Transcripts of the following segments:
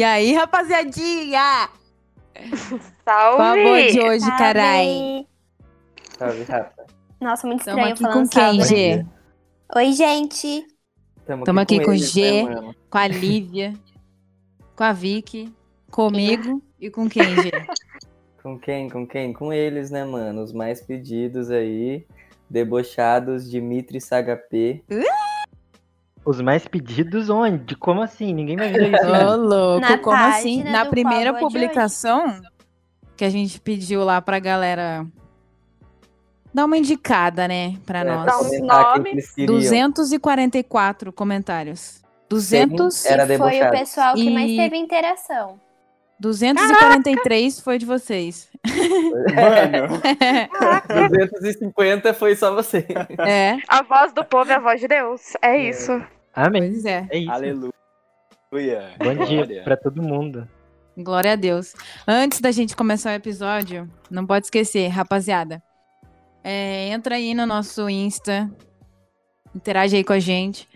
E aí, rapaziadinha? Salve! Qual a boa de hoje, carai? Salve, Rafa. Nossa, muito Tamo estranho aqui falando com quem, salve. Gê? Oi, gente. Tamo aqui com eles, G. né? Com a Lívia, com a Vicky, comigo e com quem, Gê? Com quem? Com quem? Com eles, né, mano? Os mais pedidos aí. Debochados, Dimitri HP. Os mais pedidos onde? Como assim? Ninguém me avisou isso. Ô, louco, Na como assim? Na primeira publicação que a gente pediu lá pra galera dar uma indicada, né, pra É, nós. Dá um comentar quem nome. que eles queriam. 244 comentários. 200, Era que foi o pessoal que mais E- teve interação. 243 foi de vocês. Mano, 250 foi só você. É, A voz do povo é a voz de Deus. É isso. Amém. pois é. É isso. Aleluia. Bom dia pra todo mundo. Glória a Deus. Antes da gente começar o episódio, não pode esquecer, rapaziada. é, entra aí no nosso Insta, interage aí com a gente,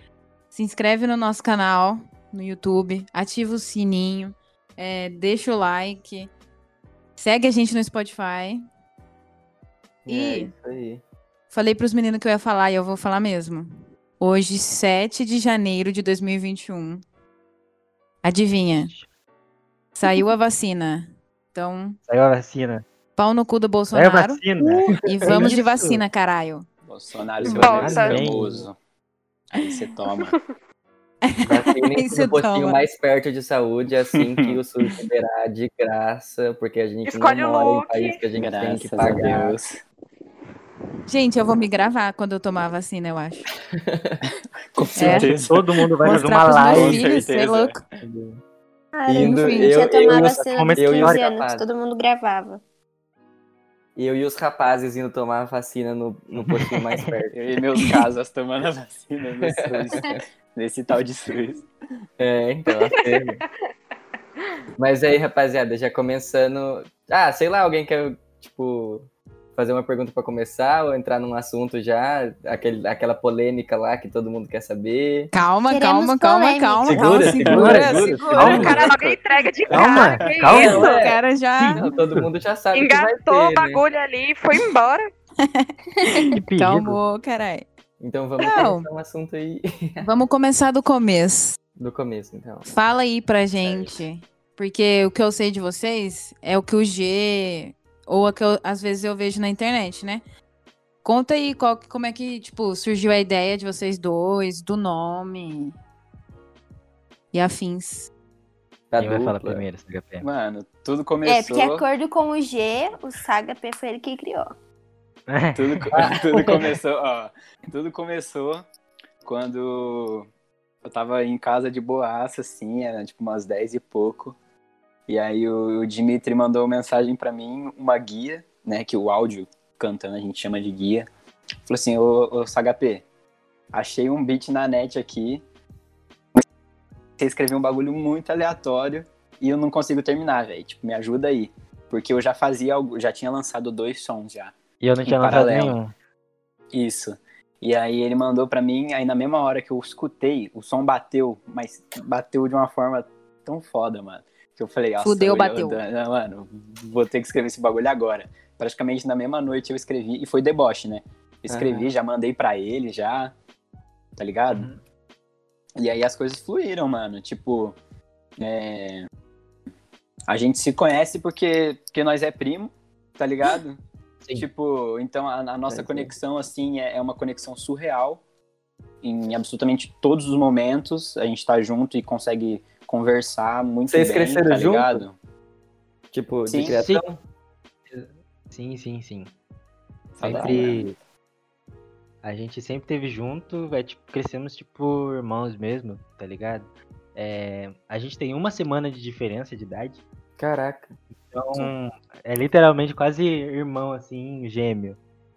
se inscreve no nosso canal no YouTube, ativa o sininho, é, deixa o like, segue a gente no Spotify. É E isso aí. falei pros meninos que eu ia falar e eu vou falar mesmo. Hoje, 7 de janeiro de 2021. Adivinha? Saiu a vacina. Então, Saiu a vacina. pau no cu do Saiu a Bolsonaro. vacina. E vamos de vacina, caralho. Bolsonaro, seu famoso. Aí você toma. Isso no postinho toma. mais perto de saúde, assim que o SUS liberar de graça, porque a gente Escolhe não mora em país que a gente tem que Graças a pagar. Gente, eu vou me gravar quando eu tomar a vacina, eu acho. Com certeza. Todo mundo vai fazer Mostrar uma pros meus live. filhos, você é certeza. louco. Ah, Indo- enfim, eu- já tomava eu- vacina dos eu e 15 os anos, todo mundo gravava. Eu e os rapazes indo tomar a vacina no, no postinho mais perto. Eu e meus casas tomando a vacina no SUS. Nesse tal de SUS. É, então. assim. Mas aí, rapaziada, já começando. Ah, sei lá, alguém quer, tipo, fazer uma pergunta pra começar ou entrar num assunto já? Aquele, aquela polêmica lá que todo mundo quer saber. Calma, Queremos calma, calma, calma, Segura, calma, segura, segura, segura, segura. calma. O cara logo entrega de Calma, cara. que calma. isso? O cara já. Não, todo mundo já sabe que Engatou o né? bagulho ali e foi embora. Calmou, caralho. Então vamos Não. começar um assunto aí Vamos começar do começo. do começo, então. Fala aí pra gente. Porque o que eu sei de vocês é o que o G. Ou o que eu- às vezes eu vejo na internet, né? Conta aí qual, como é que, tipo, surgiu a ideia de vocês dois, do nome. E afins. Da Quem vai falar primeiro, CHP? Mano, tudo É, começou. porque de acordo com o G, o Saga P foi ele que criou. Tudo, tudo começou, ó. Tudo começou quando eu tava em casa de boaça, assim, era tipo umas 10 e pouco. E aí o, o Dimitri mandou mensagem pra mim, uma guia, né? Que o áudio cantando a gente chama de guia. Falou assim, ô, ô Sagapê, achei um beat na net aqui. Você escreveu um bagulho muito aleatório e eu não consigo terminar, velho. Tipo, me ajuda aí. Porque eu já fazia algo, já tinha lançado dois sons já. E eu não tinha lançado paralelo. nenhum. Isso. E aí ele mandou pra mim, aí na mesma hora que eu escutei, o som bateu, mas bateu de uma forma tão foda, mano. Que eu falei, nossa, Fudeu, eu- bateu. eu- mano, vou ter que escrever esse bagulho agora. Praticamente na mesma noite eu escrevi, e foi deboche, né? Escrevi, já mandei pra ele, já, tá ligado? Uhum. E aí as coisas fluíram, mano. Tipo, é, a gente se conhece porque, porque nós é primo, tá ligado? Sim. Tipo, então a, a nossa É, conexão, assim, é, é uma conexão surreal. Em absolutamente todos os momentos, a gente tá junto e consegue conversar muito Vocês bem, cresceram tá junto? ligado? Tipo, Sim, de criação? Sim, sim, sim. Fala, Sempre. A gente sempre teve junto, vai, tipo, crescemos tipo irmãos mesmo, tá ligado? É, a gente tem uma semana de diferença de idade. Caraca. Então, é literalmente quase irmão, assim, gêmeo.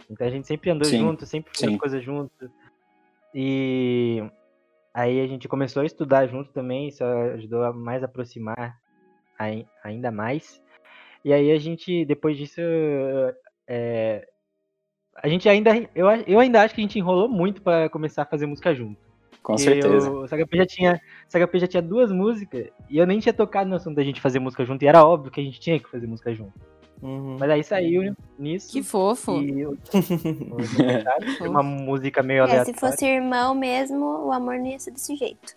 Então a gente sempre andou Sim, junto, sempre fez sim. coisas junto. E aí a gente começou a estudar junto também, isso ajudou a mais aproximar ai- ainda mais. E aí a gente, depois disso, é, a gente ainda, eu, eu ainda acho que a gente enrolou muito pra começar a fazer música junto. Com Porque certeza. O Saga P já tinha, Saga P já tinha duas músicas e eu nem tinha tocado no assunto da gente fazer música junto. E era óbvio que a gente tinha que fazer música junto. Uhum. Mas aí saiu nisso. Que fofo. E documentário, uma música meio É, aleatória. se fosse irmão mesmo, o amor não ia ser desse jeito.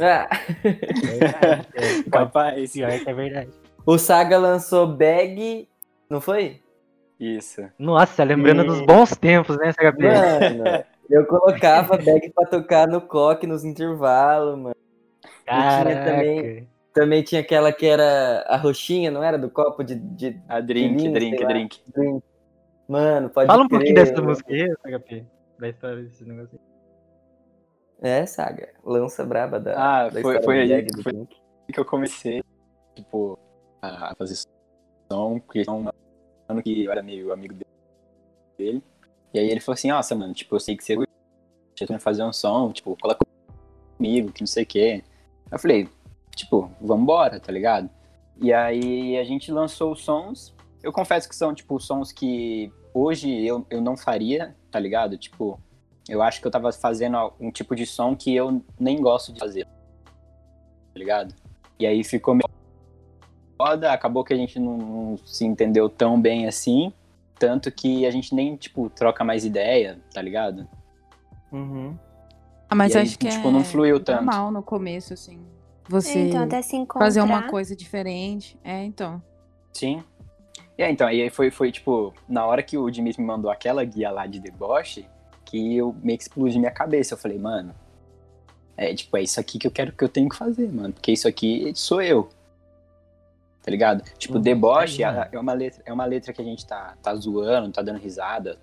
Ah, Verdade, é, Capaz. pior que é verdade. o Saga lançou Bag, não foi? Isso. Nossa, lembrando E- dos bons tempos, né, Saga P? Mano, eu colocava Bag pra tocar no coque nos intervalos, mano. Caraca. também- Também tinha aquela que era a roxinha, não era? Do copo de, de A drink, Filhinho, drink, drink. drink. Mano, pode Fala um crer, pouquinho dessa mano. música aí, Saga P. Da história desse negócio aí. É, Saga. Lança braba da, Ah, da foi- foi do aí que foi- drink. que eu comecei, tipo, a fazer som, porque tinha um ano que eu era meio amigo dele. E aí ele falou assim, nossa, mano, tipo, eu sei que você gosta de fazer um som, tipo, cola comigo, que não sei o quê. Eu falei, tipo, vambora, tá ligado? E aí a gente lançou os sons. Eu confesso que são, tipo, sons que hoje eu, eu não faria, tá ligado? Tipo, eu acho que eu tava fazendo um tipo de som que eu nem gosto de fazer, tá ligado? E aí ficou meio foda, acabou que a gente não, não se entendeu tão bem assim, tanto que a gente nem, tipo, troca mais ideia, tá ligado? Uhum. Ah, mas E aí, acho que tipo, é não fluiu tanto. normal no começo, assim. Você Então, até se encontrar. fazer uma coisa diferente. É, então. Sim. E aí, então, e aí foi, foi, tipo, na hora que o Dimitri me mandou aquela guia lá de deboche, que eu meio que explodi minha cabeça. Eu falei, mano, é tipo, é isso aqui que eu quero que eu tenho que fazer, mano. Porque isso aqui sou eu. Tá ligado? Tipo, Uhum, deboche tá é, é uma letra, é uma letra que a gente tá, tá zoando, tá dando risada,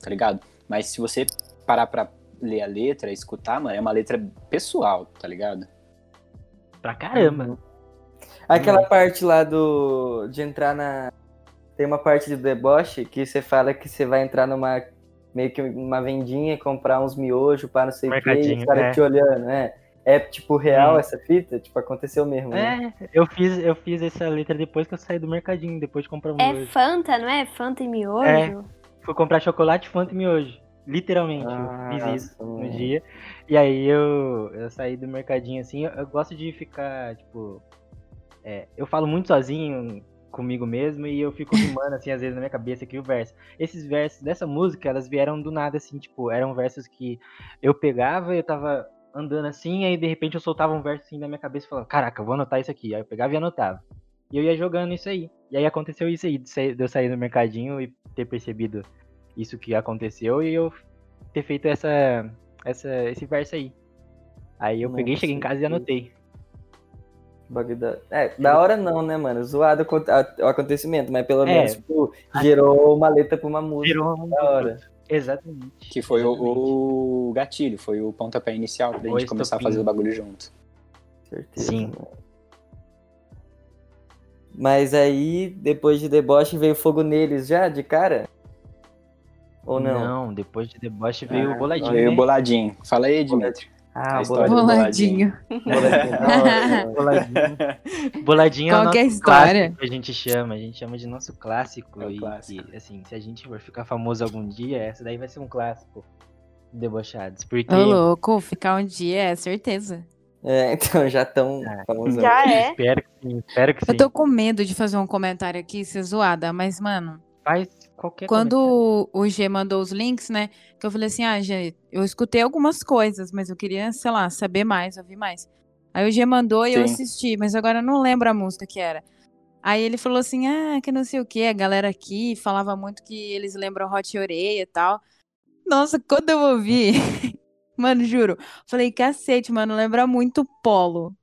tá ligado? Mas se você parar pra ler a letra, escutar, mano, é uma letra pessoal, tá ligado? Pra caramba. Uhum. Aquela parte lá do. de entrar na. Tem uma parte do deboche que você fala que você vai entrar numa. meio que uma vendinha e comprar uns miojos para não sei o que, e os caras é. te olhando, né? É tipo real Hum. essa fita? Tipo, aconteceu mesmo, né? É, eu fiz, eu fiz essa letra depois que eu saí do mercadinho, depois de comprar um É miojo. Fanta, não é? Fanta e miojo? É. Fui comprar chocolate, Fanta e miojo. Literalmente, Ah, eu fiz isso nossa, no dia. E aí eu, eu saí do mercadinho assim, eu, eu gosto de ficar, tipo. é, eu falo muito sozinho comigo mesmo e eu fico rimando assim, às vezes na minha cabeça aqui o verso. Esses versos dessa música, elas vieram do nada, assim, tipo, eram versos que eu pegava e eu tava andando assim, aí de repente eu soltava um verso assim na minha cabeça e falava, caraca, vou anotar isso aqui. Aí eu pegava e anotava. E eu ia jogando isso aí. E aí aconteceu isso aí, de eu sair do mercadinho e ter percebido isso que aconteceu e eu ter feito essa, essa esse verso aí. Aí eu peguei, cheguei em casa e anotei. Da... É, da hora não, né, mano? Zoado o acontecimento, mas pelo É. menos, tipo, gerou uma letra pra uma música. Virou um... Da hora. Exatamente. Que foi o, exatamente. o gatilho, foi o pontapé inicial pra O gente começar a fazer o bagulho junto. Certeza. Sim. Mas aí, depois de deboche, veio fogo neles já, de cara? Ou não? depois de deboche veio Ah, o boladinho, Veio né? o boladinho. Fala aí, Dimitri. Ah, Boladinho. boladinho. Boladinho. Boladinho Qual é o que é a nosso história? clássico que a gente chama. A gente chama de nosso clássico. É e, clássico. e, assim, se a gente for ficar famoso algum dia, essa daí vai ser um clássico. Debochados. Porque. Ô, louco, ficar um dia, é certeza. É, então já tão Ah, famosão. Já é. Espero que sim, espero que sim. Eu tô com medo de fazer um comentário aqui, ser zoada, mas, mano, Faz qualquer comentário. quando o G mandou os links, né? Que eu falei assim, ah, G, eu escutei algumas coisas, mas eu queria, sei lá, saber mais, ouvir mais. Aí o G mandou e eu Sim. assisti, mas agora eu não lembro a música que era. Aí ele falou assim, ah, que não sei o que, a galera aqui falava muito que eles lembram Hot Oreia e tal. Nossa, quando eu ouvi, mano, juro, falei, cacete, mano, lembra muito Polo.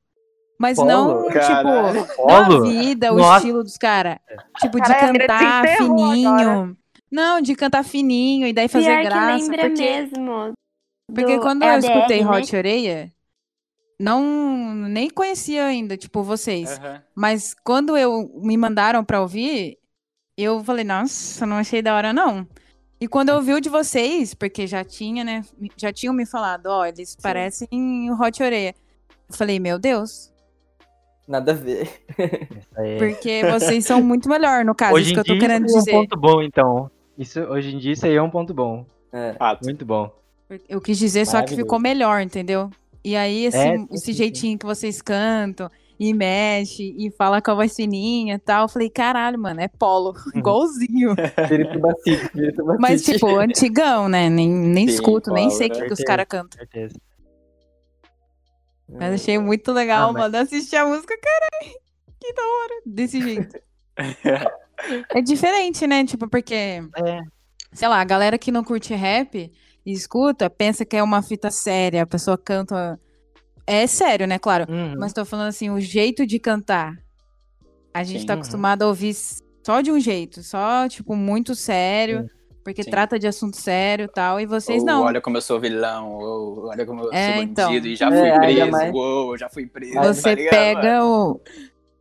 Mas Polo? não, Caralho. tipo, não a Polo? vida, o Nossa. estilo dos caras. Tipo, de Caralho, cantar fininho. Não, de cantar fininho e daí fazer Pior graça. que lembra porque mesmo. porque do quando eu LDR, escutei né? Hot Oreia, não nem conhecia ainda, tipo, vocês. Aham. Mas quando eu me mandaram pra ouvir, eu falei, nossa, não achei da hora, não. E quando eu ouvi o de vocês, porque já tinha, né? Já tinham me falado, ó, eles parecem o Hot Oreia. Eu falei, meu Deus. Nada a ver. É- Porque vocês são muito melhor, no caso, Hoje isso em que eu tô dia querendo isso é um dizer. ponto bom, então. Isso, hoje em dia isso aí é um ponto bom. É. Muito bom. Eu quis dizer só que ficou melhor, entendeu? E aí, esse, É, esse jeitinho que vocês cantam e mexe e fala com a voz fininha e tal, eu falei, caralho, mano, é polo, igualzinho. City, Pirituba Mas, tipo, antigão, né? Nem, nem Sim, escuto, nem Polo, sei o que, né? que os caras cantam. certeza. Mas achei muito legal, Ah, mas- mano, assistir a música, caralho, que da hora, desse jeito. é diferente, né? Tipo, porque, É, sei lá, a galera que não curte rap e escuta, pensa que é uma fita séria, a pessoa canta. É sério, né? Claro. uhum. Mas tô falando assim, o jeito de cantar. A gente Sim. tá acostumado a ouvir só de um jeito, só, tipo, muito sério, porque Sim. trata de assunto sério e tal, e vocês Ou não. olha como eu sou vilão, ou olha como eu É, sou então. bandido e já É, fui ainda preso, mais- uou, já fui preso. Você tá pega o.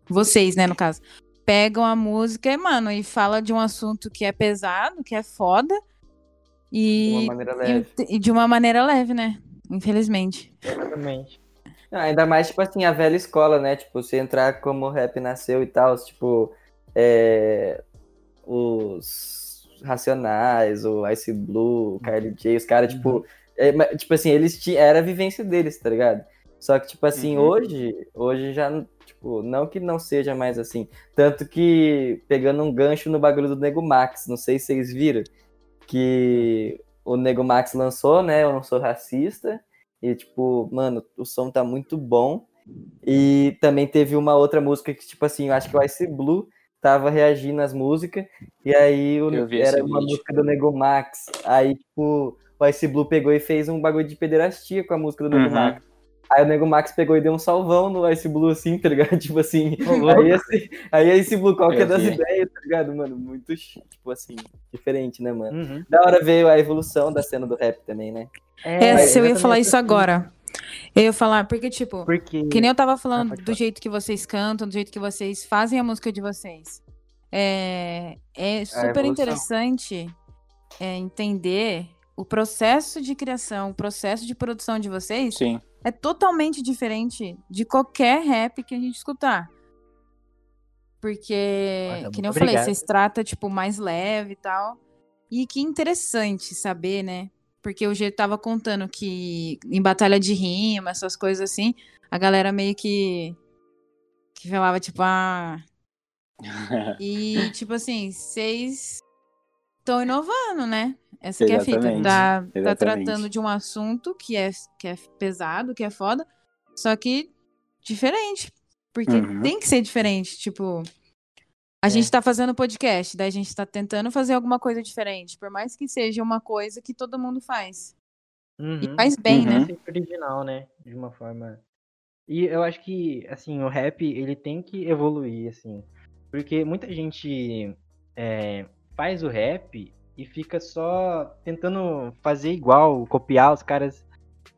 Vocês, né, no caso. Pegam a música e, mano, e fala de um assunto que é pesado, que é foda. De E, uma maneira leve. e, e de uma maneira leve, né? Infelizmente. Exatamente. Não, ainda mais, tipo assim, a velha escola, né? Tipo, você entrar como o rap nasceu e tal, tipo, é, os Racionais, o Ice Blue, o Carly J, os caras, tipo, é, mas, tipo assim, eles tinham, era a vivência deles, tá ligado? Só que, tipo assim, Uhum. hoje, hoje já, tipo, não que não seja mais assim. Tanto que, pegando um gancho no bagulho do Nego Max, não sei se vocês viram, que o Nego Max lançou, né? Eu não sou racista. E, tipo, mano, o som tá muito bom. E também teve uma outra música que, tipo assim, eu acho que o Ice Blue tava reagindo às músicas. E aí o- era uma vídeo. música do Nego Max. Aí, tipo, o Ice Blue pegou e fez um bagulho de pederastia com a música do Nego Uhum. Max. Aí o Nego Max pegou e deu um salvão no Ice Blue, assim, tá ligado? Tipo assim. Aí esse, aí esse Blue, qual que é das vi. ideias, tá ligado, mano? Muito, tipo assim, diferente, né, mano? Uhum. Da hora veio a evolução da cena do rap também, né? É, mas se eu ia falar isso assim. agora. Eu ia falar, porque, tipo, Porque. Que nem eu tava falando pode do falar. jeito que vocês cantam, do jeito que vocês fazem a música de vocês. É, é super evolução. interessante é, entender o processo de criação, o processo de produção de vocês Sim. é totalmente diferente de qualquer rap que a gente escutar. Porque, Nossa, que nem eu muito falei, obrigado. vocês tratam, tipo, mais leve e tal. E que interessante saber, né? Porque o jeito tava contando que em batalha de rima, essas coisas assim, a galera meio que. que falava, tipo, ah. E, tipo assim, vocês estão inovando, né? Essa que é a fita. Exatamente, Tá, tá tratando de um assunto que é, que é pesado, que é foda, só que diferente. Porque Uhum. tem que ser diferente. Tipo, a gente tá fazendo podcast, daí a gente tá tentando fazer alguma coisa diferente. Por mais que seja uma coisa que todo mundo faz. E Uhum. faz bem, Uhum. né? sempre original, né? De uma forma. E eu acho que, assim, o rap, ele tem que evoluir, assim. Porque muita gente é, faz o rap e fica só tentando fazer igual, copiar os caras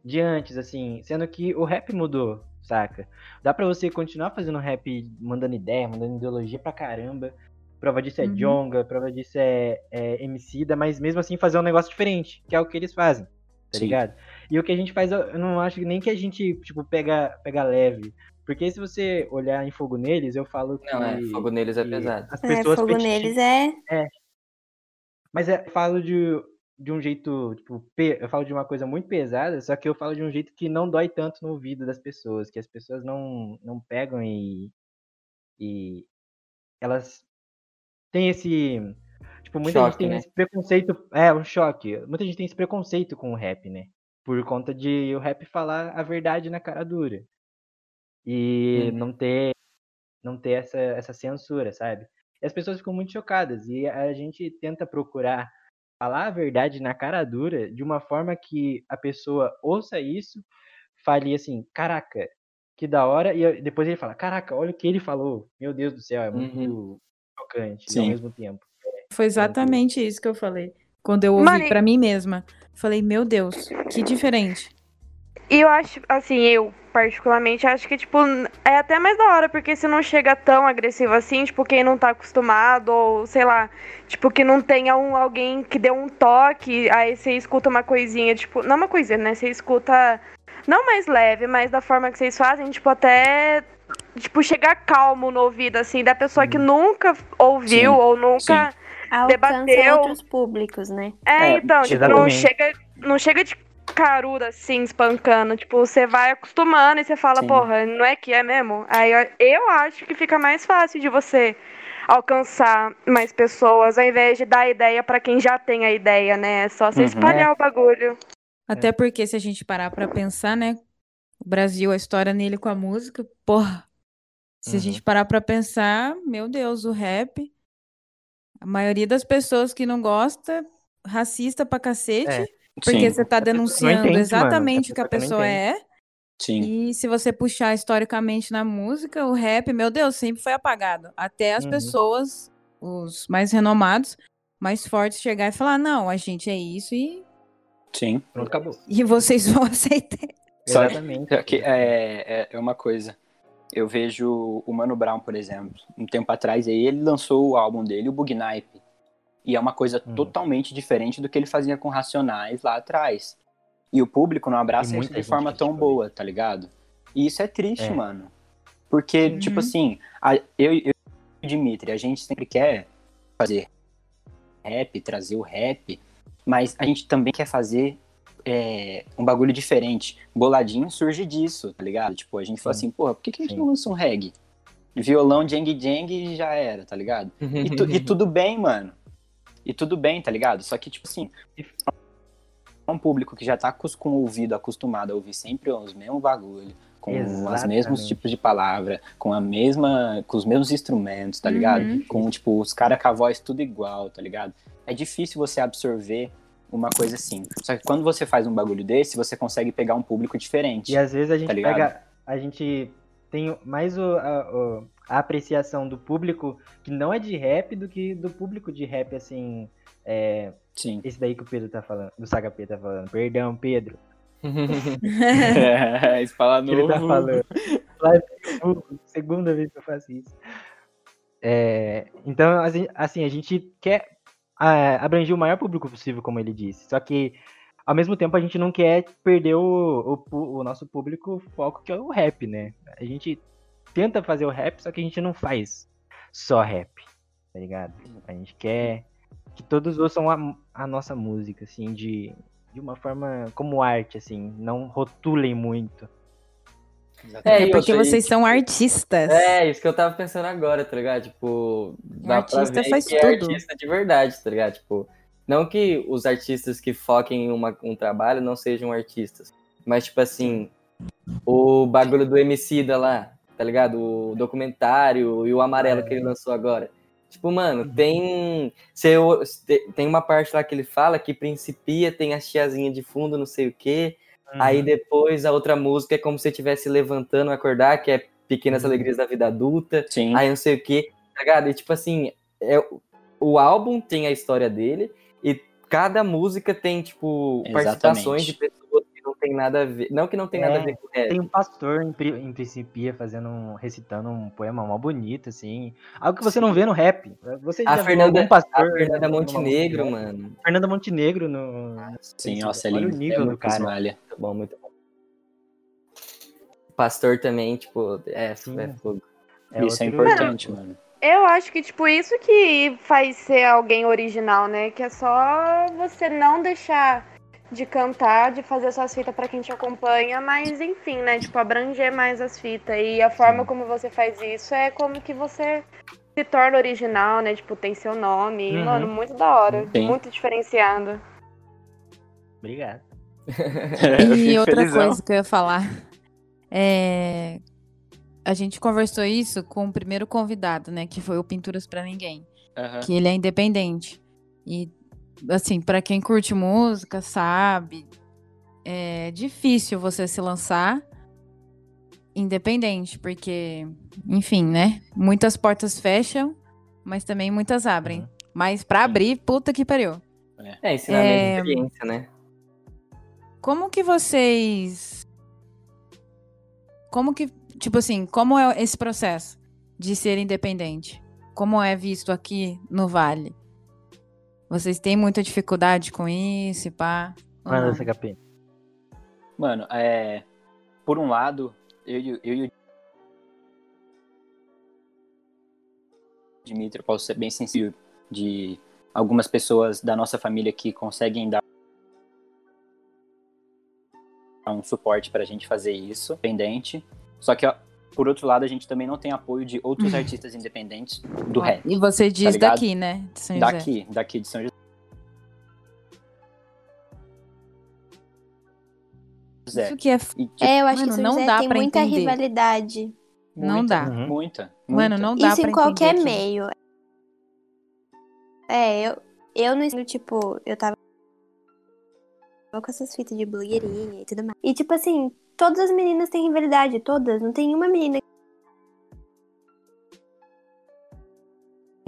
de antes, assim. Sendo que o rap mudou, saca? Dá pra você continuar fazendo rap, mandando ideia, mandando ideologia pra caramba. Prova disso é Uhum. Jonga, prova disso é, é Emicida, mas mesmo assim fazer um negócio diferente, que é o que eles fazem, tá Sim. ligado? E o que a gente faz, eu não acho nem que a gente, tipo, pega, pega leve. Porque se você olhar em Fogo Neles, eu falo que... Não, é, fogo neles é pesado. As É, pessoas fogo fetichizam- neles é. Mas é, eu falo de, de um jeito, tipo, eu falo de uma coisa muito pesada, só que eu falo de um jeito que não dói tanto no ouvido das pessoas, que as pessoas não, não pegam e, e elas têm esse, tipo, muita gente Choque, tem né? esse preconceito, é, um choque, muita gente tem esse preconceito com o rap, né, por conta de o rap falar a verdade na cara dura, e Uhum. não ter, não ter essa, essa censura, sabe? E as pessoas ficam muito chocadas. E a gente tenta procurar falar a verdade na cara dura de uma forma que a pessoa ouça isso, fale assim, caraca, que da hora, e depois ele fala, caraca, olha o que ele falou. Meu Deus do céu, é muito chocante ao Sim. mesmo tempo. Foi exatamente isso que eu falei. Quando eu ouvi pra mim mesma. Falei, meu Deus, que diferente. E eu acho, assim, eu particularmente acho que, tipo, é até mais da hora, porque se não chega tão agressivo assim, tipo, quem não tá acostumado, ou sei lá, tipo, que não tenha um, alguém que dê um toque, aí você escuta uma coisinha, tipo, não uma coisinha, né? Você escuta, não mais leve, mas da forma que vocês fazem, tipo, até, tipo, chegar calmo no ouvido, assim, da pessoa que nunca ouviu, Sim, ou nunca. Alcança Debateu. outros públicos, né? É, É, então, tipo, não chega, não chega de caruda assim, espancando. Tipo, você vai acostumando e você fala, Sim. porra, não é que é mesmo? Aí eu, acho que fica mais fácil de você alcançar mais pessoas, ao invés de dar ideia pra quem já tem a ideia, né? É só você Uhum. espalhar o bagulho. Até porque se a gente parar pra pensar, né? O Brasil, a história nele com a música, porra. Se a Uhum. gente parar pra pensar, meu Deus, o rap. A maioria das pessoas que não gosta, racista pra cacete, É. porque Sim, você tá denunciando entende, exatamente o que a pessoa é. sim. E se você puxar historicamente na música, o rap, meu Deus, sempre foi apagado. Até as Uhum. pessoas, os mais renomados, mais fortes, chegar e falar: não, a gente é isso e, Sim. Pronto, acabou. e vocês vão aceitar. Exatamente. É, que- é, é, é uma coisa. Eu vejo o Mano Brown, por exemplo, um tempo atrás, aí ele lançou o álbum dele, o Bugnipe. E é uma coisa Uhum. totalmente diferente do que ele fazia com Racionais lá atrás. E o público não abraça isso de forma tão boa, tá ligado? E isso é triste, É. mano. Porque, Uhum. tipo assim, a- eu, eu e o Dimitri, a gente sempre quer fazer rap, trazer o rap, mas a gente também quer fazer é, um bagulho diferente. Boladinho surge disso, tá ligado? Tipo, a gente fala Sim. assim, porra, por que, que a gente Sim. não lança um reggae? Violão, jang jang já era, tá ligado? E, tu- e tudo bem, mano. E tudo bem, tá ligado? Só que, tipo assim, é um público que já tá com o ouvido acostumado a ouvir sempre os mesmos bagulho, com os Exatamente. mesmos tipos de palavra, com a mesma, com os mesmos instrumentos, tá ligado? Uhum. Com, tipo, os caras com a voz tudo igual, tá ligado? É difícil você absorver uma coisa assim. Só que quando você faz um bagulho desse, você consegue pegar um público diferente. E às vezes a gente Tá pega. A gente tem mais o- a, o- a apreciação do público que não é de rap do que do público de rap, assim. É, Sim. esse daí que o Pedro tá falando, do Saga P tá falando. Perdão, Pedro. é, ele tá novo. falando. Live no Google, Segunda vez que eu faço isso. É, então, assim, assim, a gente quer ah, abranger o maior público possível, como ele disse. Só que, ao mesmo tempo, a gente não quer perder o, o, o nosso público foco, que é o rap, né? A gente tenta fazer o rap, só que a gente não faz só rap, tá ligado? A gente quer que todos ouçam a, a nossa música, assim, de, de uma forma como arte, assim, não rotulem muito. É, É e porque outra, vocês são artistas. É, isso que eu tava pensando agora, tá ligado? Tipo, dá pra artista ver faz que é tudo. artista de verdade, tá ligado? Tipo, não que os artistas que foquem em uma- um trabalho não sejam artistas, mas, tipo assim, o bagulho do MC da lá, tá ligado? O documentário e o amarelo que ele lançou agora. Tipo, mano, tem. Você, tem uma parte lá que ele fala que principia, tem a tiazinha de fundo, não sei o quê. Aí depois a outra música é como se você estivesse levantando, acordar, que é Pequenas Uhum. Alegrias da Vida Adulta. Sim. Aí não sei o que, tá ligado? E tipo assim, é, o álbum tem a história dele e cada música tem, tipo, participações de Exatamente. pessoas não tem nada a ver. Não que não tem nada a É, ver com rap. Tem um pastor em, em Principia fazendo um, recitando um poema mó bonito, assim. Algo que você não vê no rap. Você A Fernanda- algum pastor A Fernanda Montenegro, música? mano. Fernanda Montenegro no. Sim, Sim, nossa, é olha o lindo. nível é do cara. esmalha. Muito bom, muito bom. Pastor também, tipo, é, Sim. é fogo. É Isso é importante, mano. Eu acho que, tipo, isso que faz ser alguém original, né? Que é só você não deixar de cantar, de fazer suas fitas pra quem te acompanha, mas enfim, né? Tipo, abranger mais as fitas. E a forma como você faz isso é como que você se torna original, né? Tipo, tem seu nome. E, Uhum. Mano, muito da hora. Sim. Muito diferenciado. Obrigado. E outra felizão. coisa que eu ia falar. É... A gente conversou isso com o primeiro convidado, né? Que foi o Pinturas pra Ninguém. Aham. Que ele é independente. E, assim, pra quem curte música, sabe. É difícil você se lançar independente, porque, enfim, né? Muitas portas fecham, mas também muitas abrem. Uhum. Mas pra abrir, puta que pariu. É, ensinamento É, de experiência, né? Como que vocês. Como que. Tipo assim, como é esse processo de ser independente? Como é visto aqui no Vale? Vocês têm muita dificuldade com isso, e pá? Manda não? essa capinha. Mano, é. Por um lado, eu, e o- eu e o Dimitri, eu posso ser bem sensível de algumas pessoas da nossa família que conseguem dar um suporte pra gente fazer isso, independente. Só que, ó, por outro lado, a gente também não tem apoio de outros artistas independentes do rap. E você diz ligado? daqui, né? De São José. Daqui, daqui de São José. Isso que é. f- E, tipo, É, eu acho Mano, que São não José dá tem pra muita entender. rivalidade. Não muita, dá. Uhum. Muita. Mano, muita. não dá Isso pra em qualquer aqui. meio. É, eu, eu ensino, tipo, eu tava com essas fitas de blogueirinha e tudo mais. E, tipo assim, todas as meninas têm rivalidade, todas. Não tem uma menina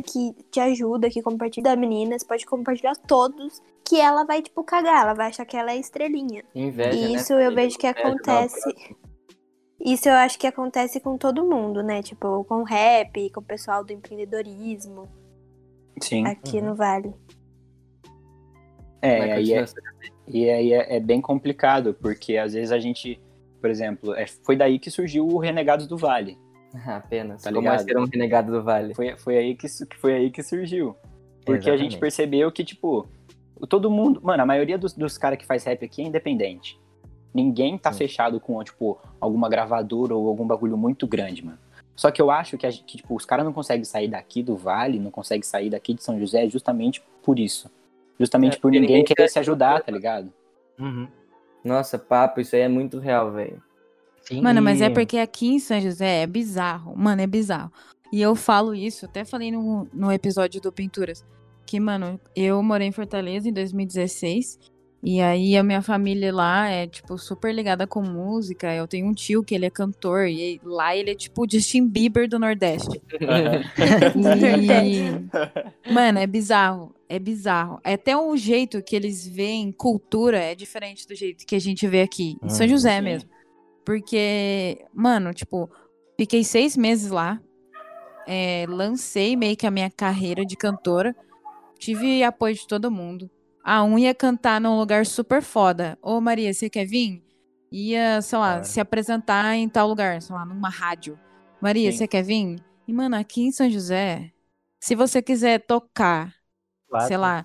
que te ajuda, que compartilha da menina. Você pode compartilhar todos, que ela vai, tipo, cagar. Ela vai achar que ela é estrelinha. Inveja, E né? isso eu vejo que acontece. Isso eu acho que acontece com todo mundo, né? Tipo, com o rap, com o pessoal do empreendedorismo Sim. aqui Uhum. no Vale. É, e aí é, e aí é, é bem complicado, porque às vezes a gente, por exemplo, é, foi daí que surgiu o Renegados do Vale. Ah, Apenas. Tá Como é ser um renegado do vale. Foi, foi, aí, que, foi aí que surgiu. Porque a gente Exatamente. percebeu que, tipo, todo mundo. Mano, a maioria dos, dos caras que faz rap aqui é independente. Ninguém tá Sim. fechado com, tipo, alguma gravadora ou algum bagulho muito grande, mano. Só que eu acho que, a que, tipo, os caras não conseguem sair daqui do Vale, não conseguem sair daqui de São José justamente por isso. Justamente É, por ninguém ninguém querer quer se ajudar, tá ligado? Uhum. Nossa, papo, isso aí é muito real, velho. Mano, mas é porque aqui em São José é bizarro. Mano, é bizarro. E eu falo isso, até falei no, no episódio do Pinturas. Que, mano, eu morei em Fortaleza em 2016. E aí a minha família lá é, tipo, super ligada com música. Eu tenho um tio que ele é cantor. E lá ele é, tipo, o Justin Bieber do Nordeste. E, mano, é bizarro. É bizarro. É até o jeito que eles veem cultura é diferente do jeito que a gente vê aqui. Em São Uhum, José sim. mesmo. Porque, mano, tipo, fiquei seis meses lá. é, lancei meio que a minha carreira de cantora. Tive apoio de todo mundo. A um ia cantar num lugar super foda. Ô, Maria, você quer vir? Ia, sei lá, Claro. se apresentar em tal lugar, sei lá, numa rádio. Maria, Sim. você quer vir? E, mano, aqui em São José, se você quiser tocar, Claro, sei lá,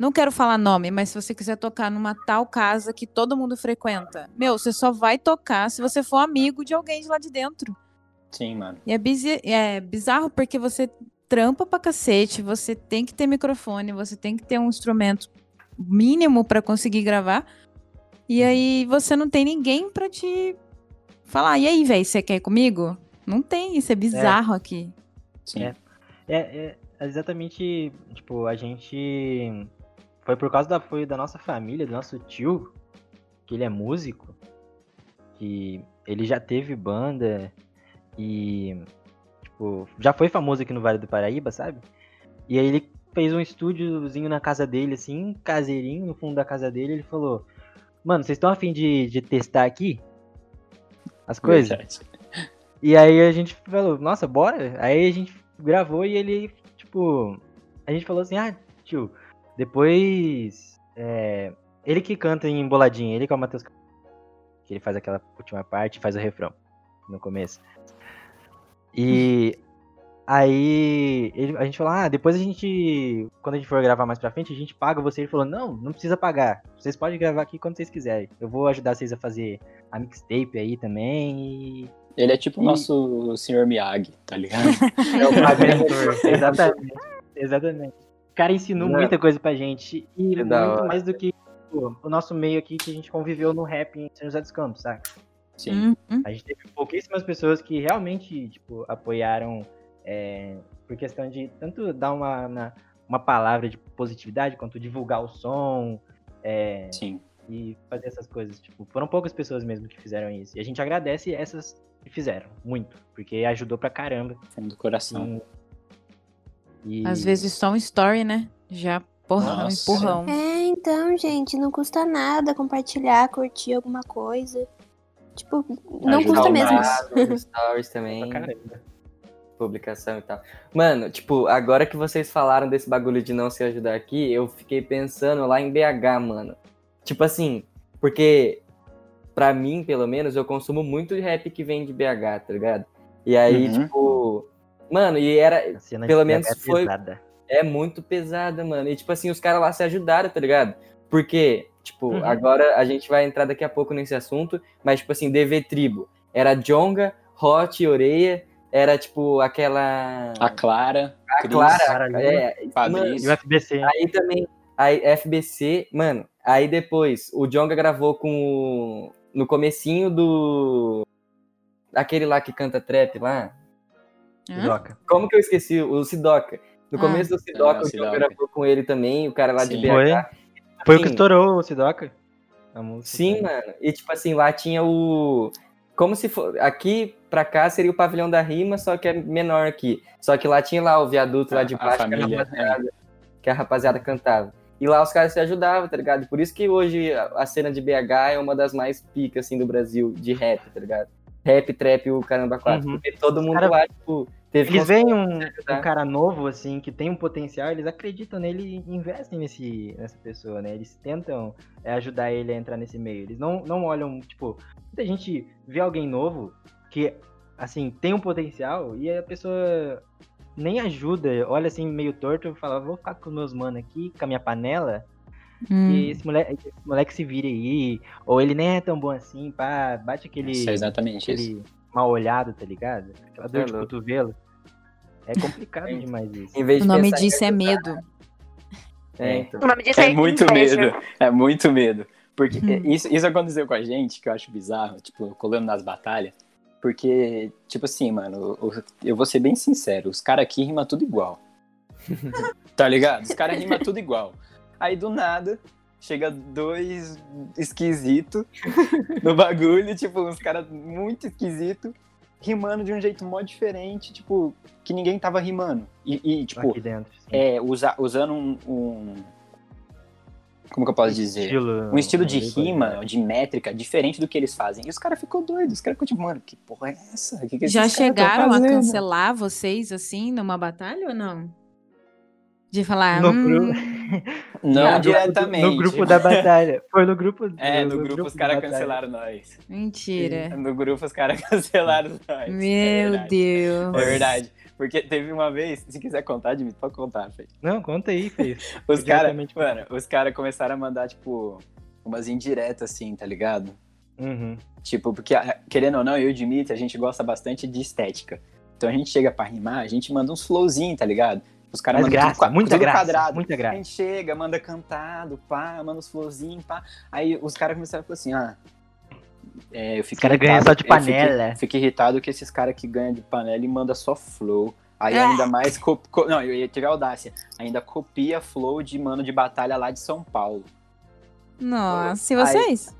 não quero falar nome, mas se você quiser tocar numa tal casa que todo mundo frequenta, meu, você só vai tocar se você for amigo de alguém de lá de dentro. Sim, mano. E é, bizi- é bizarro porque você trampa pra cacete, você tem que ter microfone, você tem que ter um instrumento mínimo pra conseguir gravar. E aí você não tem ninguém pra te falar, e aí, velho, você quer ir comigo? Não tem, isso é bizarro aqui. Sim. É. É, é exatamente, tipo, a gente foi por causa do apoio da nossa família, do nosso tio, que ele é músico, que ele já teve banda e tipo, já foi famoso aqui no Vale do Paraíba, sabe? E aí ele fez um estúdiozinho na casa dele, assim, caseirinho, no fundo da casa dele, ele falou: Mano, vocês estão afim de, de testar aqui as coisas? Verdade. E aí a gente falou, nossa, bora? Aí a gente gravou e ele, tipo, a gente falou assim, ah, tio, depois. é, ele que canta em boladinha, ele que é o Matheus. Que ele faz aquela última parte, faz o refrão no começo. E aí ele- a gente falou, ah, depois a gente. Quando a gente for gravar mais pra frente, a gente paga você. Ele falou, não, não precisa pagar. Vocês podem gravar aqui quando vocês quiserem. Eu vou ajudar vocês a fazer a mixtape aí também. E Ele é tipo o E- nosso senhor Miyagi, tá ligado? É o mentor. exatamente. Exatamente. O cara ensinou Não. muita coisa pra gente. E Que muito mais do que pô, o nosso meio aqui que a gente conviveu no rap em São José dos Campos, sabe? Sim. Uhum. A gente teve pouquíssimas pessoas que realmente, tipo, apoiaram é, por questão de tanto dar uma, uma, uma palavra de positividade, quanto divulgar o som é, Sim. e fazer essas coisas. Tipo, foram poucas pessoas mesmo que fizeram isso. E a gente agradece essas que fizeram, muito, porque ajudou pra caramba. Fundo do coração. E... Às vezes só um story, né? Já, porra, um empurrão. É, então, gente, não custa nada compartilhar, curtir alguma coisa. Tipo, não Ajudar custa mesmo. Nos stories também, pra caramba. Publicação e tal. Mano, tipo, agora que vocês falaram desse bagulho de não se ajudar aqui, eu fiquei pensando lá em BH, mano. Tipo assim, porque pra mim, pelo menos, eu consumo muito rap que vem de BH, tá ligado? E aí, Uhum. tipo, mano, e era Pelo de menos é foi- pesada. é muito pesada, mano. E tipo assim, os caras lá se ajudaram, tá ligado? Porque, Tipo, Uhum. agora a gente vai entrar daqui a pouco nesse assunto, mas, tipo assim, DV Tribo. Era Jonga, Hot, Oreia, era, tipo, aquela... A Clara, a Cris, Clara, é, mano, E Fabrício. o FBC. Aí também, aí FBC, mano, aí depois o Jonga gravou com o, no comecinho do aquele lá que canta trap lá. Hã? Doca. Como que eu esqueci? O Sidoca. No Ah. começo do Sidoca, Ah, o o Jonga Sidoca. gravou com ele também, o cara lá de Sim. BH. Foi. Foi o que Assim, estourou o Sidoca. Sim, mano. E tipo assim, lá tinha o. Como se for. Aqui pra cá seria o pavilhão da rima, só que é menor aqui. Só que lá tinha lá o viaduto lá de A- a baixo que, a família, rapaziada, que a rapaziada cantava. E lá os caras se ajudavam, tá ligado? Por isso que hoje a cena de BH é uma das mais picas, assim, do Brasil, de rap, tá ligado? Rap, trap e o caramba 4. Uhum. Porque todo mundo cara- lá, tipo, teve Eles veem um, ajudar. um cara novo, assim, que tem um potencial, eles acreditam nele e investem nesse, nessa pessoa, né? Eles tentam é, ajudar ele a entrar nesse meio. Eles não, não olham, tipo, muita gente vê alguém novo que, assim, tem um potencial e a pessoa nem ajuda, olha assim, meio torto e fala, vou ficar com meus manos aqui, com a minha panela, Hum. e esse moleque, esse moleque se vire aí, ou ele nem é tão bom assim, pá, bate aquele Isso é exatamente isso. Mal olhado, tá ligado? Aquela dor É de louco. cotovelo. É complicado demais isso. Em vez O nome disso é medo. É, então. O nome disso É é, muito inveja. medo. É muito medo. Porque Hum. isso, isso aconteceu com a gente, que eu acho bizarro, tipo, colando nas batalhas. Porque, tipo assim, mano, o- eu vou ser bem sincero, os caras aqui rimam tudo igual. tá ligado? Os caras rimam tudo igual. Aí do nada, chega dois esquisitos no bagulho, tipo, uns caras muito esquisitos, rimando de um jeito mó diferente, tipo, que ninguém tava rimando. E, e, tipo, aqui dentro. é, usa, usando um, um- Como que eu posso dizer? Estilo, Um estilo de meio rima, de métrica, diferente do que eles fazem. E os caras ficou doidos. Os caras ficou tipo, mano, que porra é essa? Que que Já chegaram a cancelar vocês, assim, numa batalha ou não? De falar. No hum, grupo- Não No- diretamente. No grupo da batalha. Foi no grupo. É, no, grupo, os da caras cancelaram nós. Mentira. No grupo os caras cancelaram nós. é Meu verdade. Deus. É verdade. Porque teve uma vez, se quiser contar, Dimitri, pode contar, Fê. Não, conta aí, fez. Os caras, mano, os caras começaram a mandar, tipo, umas indiretas assim, tá ligado? Uhum. Tipo, porque, ah, querendo ou não, eu e o Dimitri, a gente gosta bastante de estética. Então a gente chega pra rimar, a gente manda uns flowzinhos, tá ligado? Os caras mandam graça, tudo, muita tudo graça, quadrado. muita A graça. gente chega, manda cantado, pá, manda uns flowzinhos, pá. Aí os caras começaram a falar assim, ah. É, eu fico Os caras ganham só de eu fico- panela. Fico, irritado que esses caras que ganham de panela e manda só flow. Aí Ah. ainda mais. co- co- não, eu ia tive audácia. Ainda copia flow de mano de batalha lá de São Paulo. Nossa, e Aí- vocês?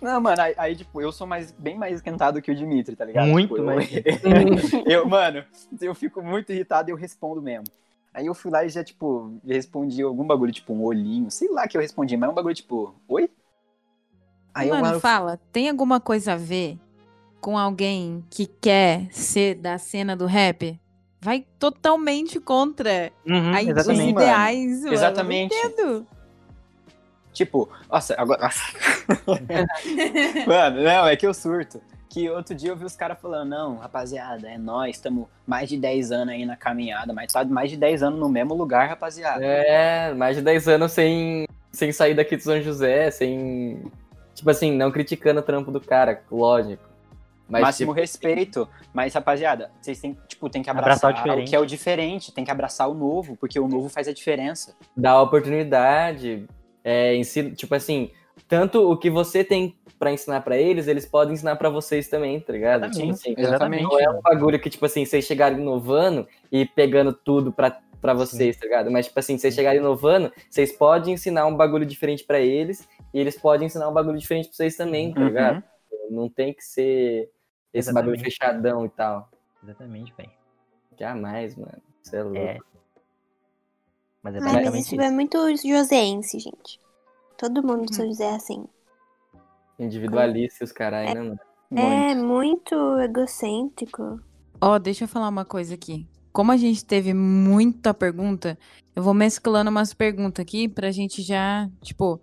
Não, mano, aí, aí, tipo, eu sou mais, bem mais esquentado que o Dimitri, tá ligado? Muito Tipo, eu- mais. eu, mano, eu fico muito irritado e eu respondo mesmo. Aí eu fui lá e já, tipo, respondi algum bagulho, tipo, um olhinho, sei lá que eu respondi, mas é um bagulho, tipo, oi? Aí eu, Mano, mano, fala, tem alguma coisa a ver com alguém que quer ser da cena do rap? Vai totalmente contra Uhum, aí, os ideais. mano. Exatamente. Eu não entendo. Tipo, nossa, agora. Nossa. mano, não, é que eu surto. Que outro dia eu vi os caras falando, não, rapaziada, é nós, estamos mais de 10 anos aí na caminhada, mas tá mais de 10 anos no mesmo lugar, rapaziada. É, mais de 10 anos sem, sem sair daqui de São José, sem. Tipo assim, não criticando o trampo do cara, lógico. Mas, Máximo tipo, respeito. Mas, rapaziada, vocês têm, tipo, tem que Abraçar abraçar, o diferente. o que é o diferente, tem que abraçar o novo, porque o novo faz a diferença. dá oportunidade, é, ensina, tipo assim, tanto o que você tem pra ensinar pra eles, eles podem ensinar pra vocês também, tá ligado? Tipo Exatamente, assim, exatamente. não é um bagulho que, tipo assim, vocês chegarem inovando e pegando tudo pra, pra vocês, tá ligado? Mas, tipo assim, vocês chegarem inovando, vocês podem ensinar um bagulho diferente pra eles e eles podem ensinar um bagulho diferente pra vocês também, tá Uhum. ligado? Não tem que ser esse bagulho Exatamente. fechadão e tal. Exatamente, velho. Jamais, mano. Você é louco. É. Mas é Ai, mas basicamente isso isso. é muito joseense, gente. Todo mundo de São José é assim. Individualista os caralho, né, mano? É muito egocêntrico. Ó, deixa eu falar uma coisa aqui. Como a gente teve muita pergunta, eu vou mesclando umas perguntas aqui pra gente já, tipo,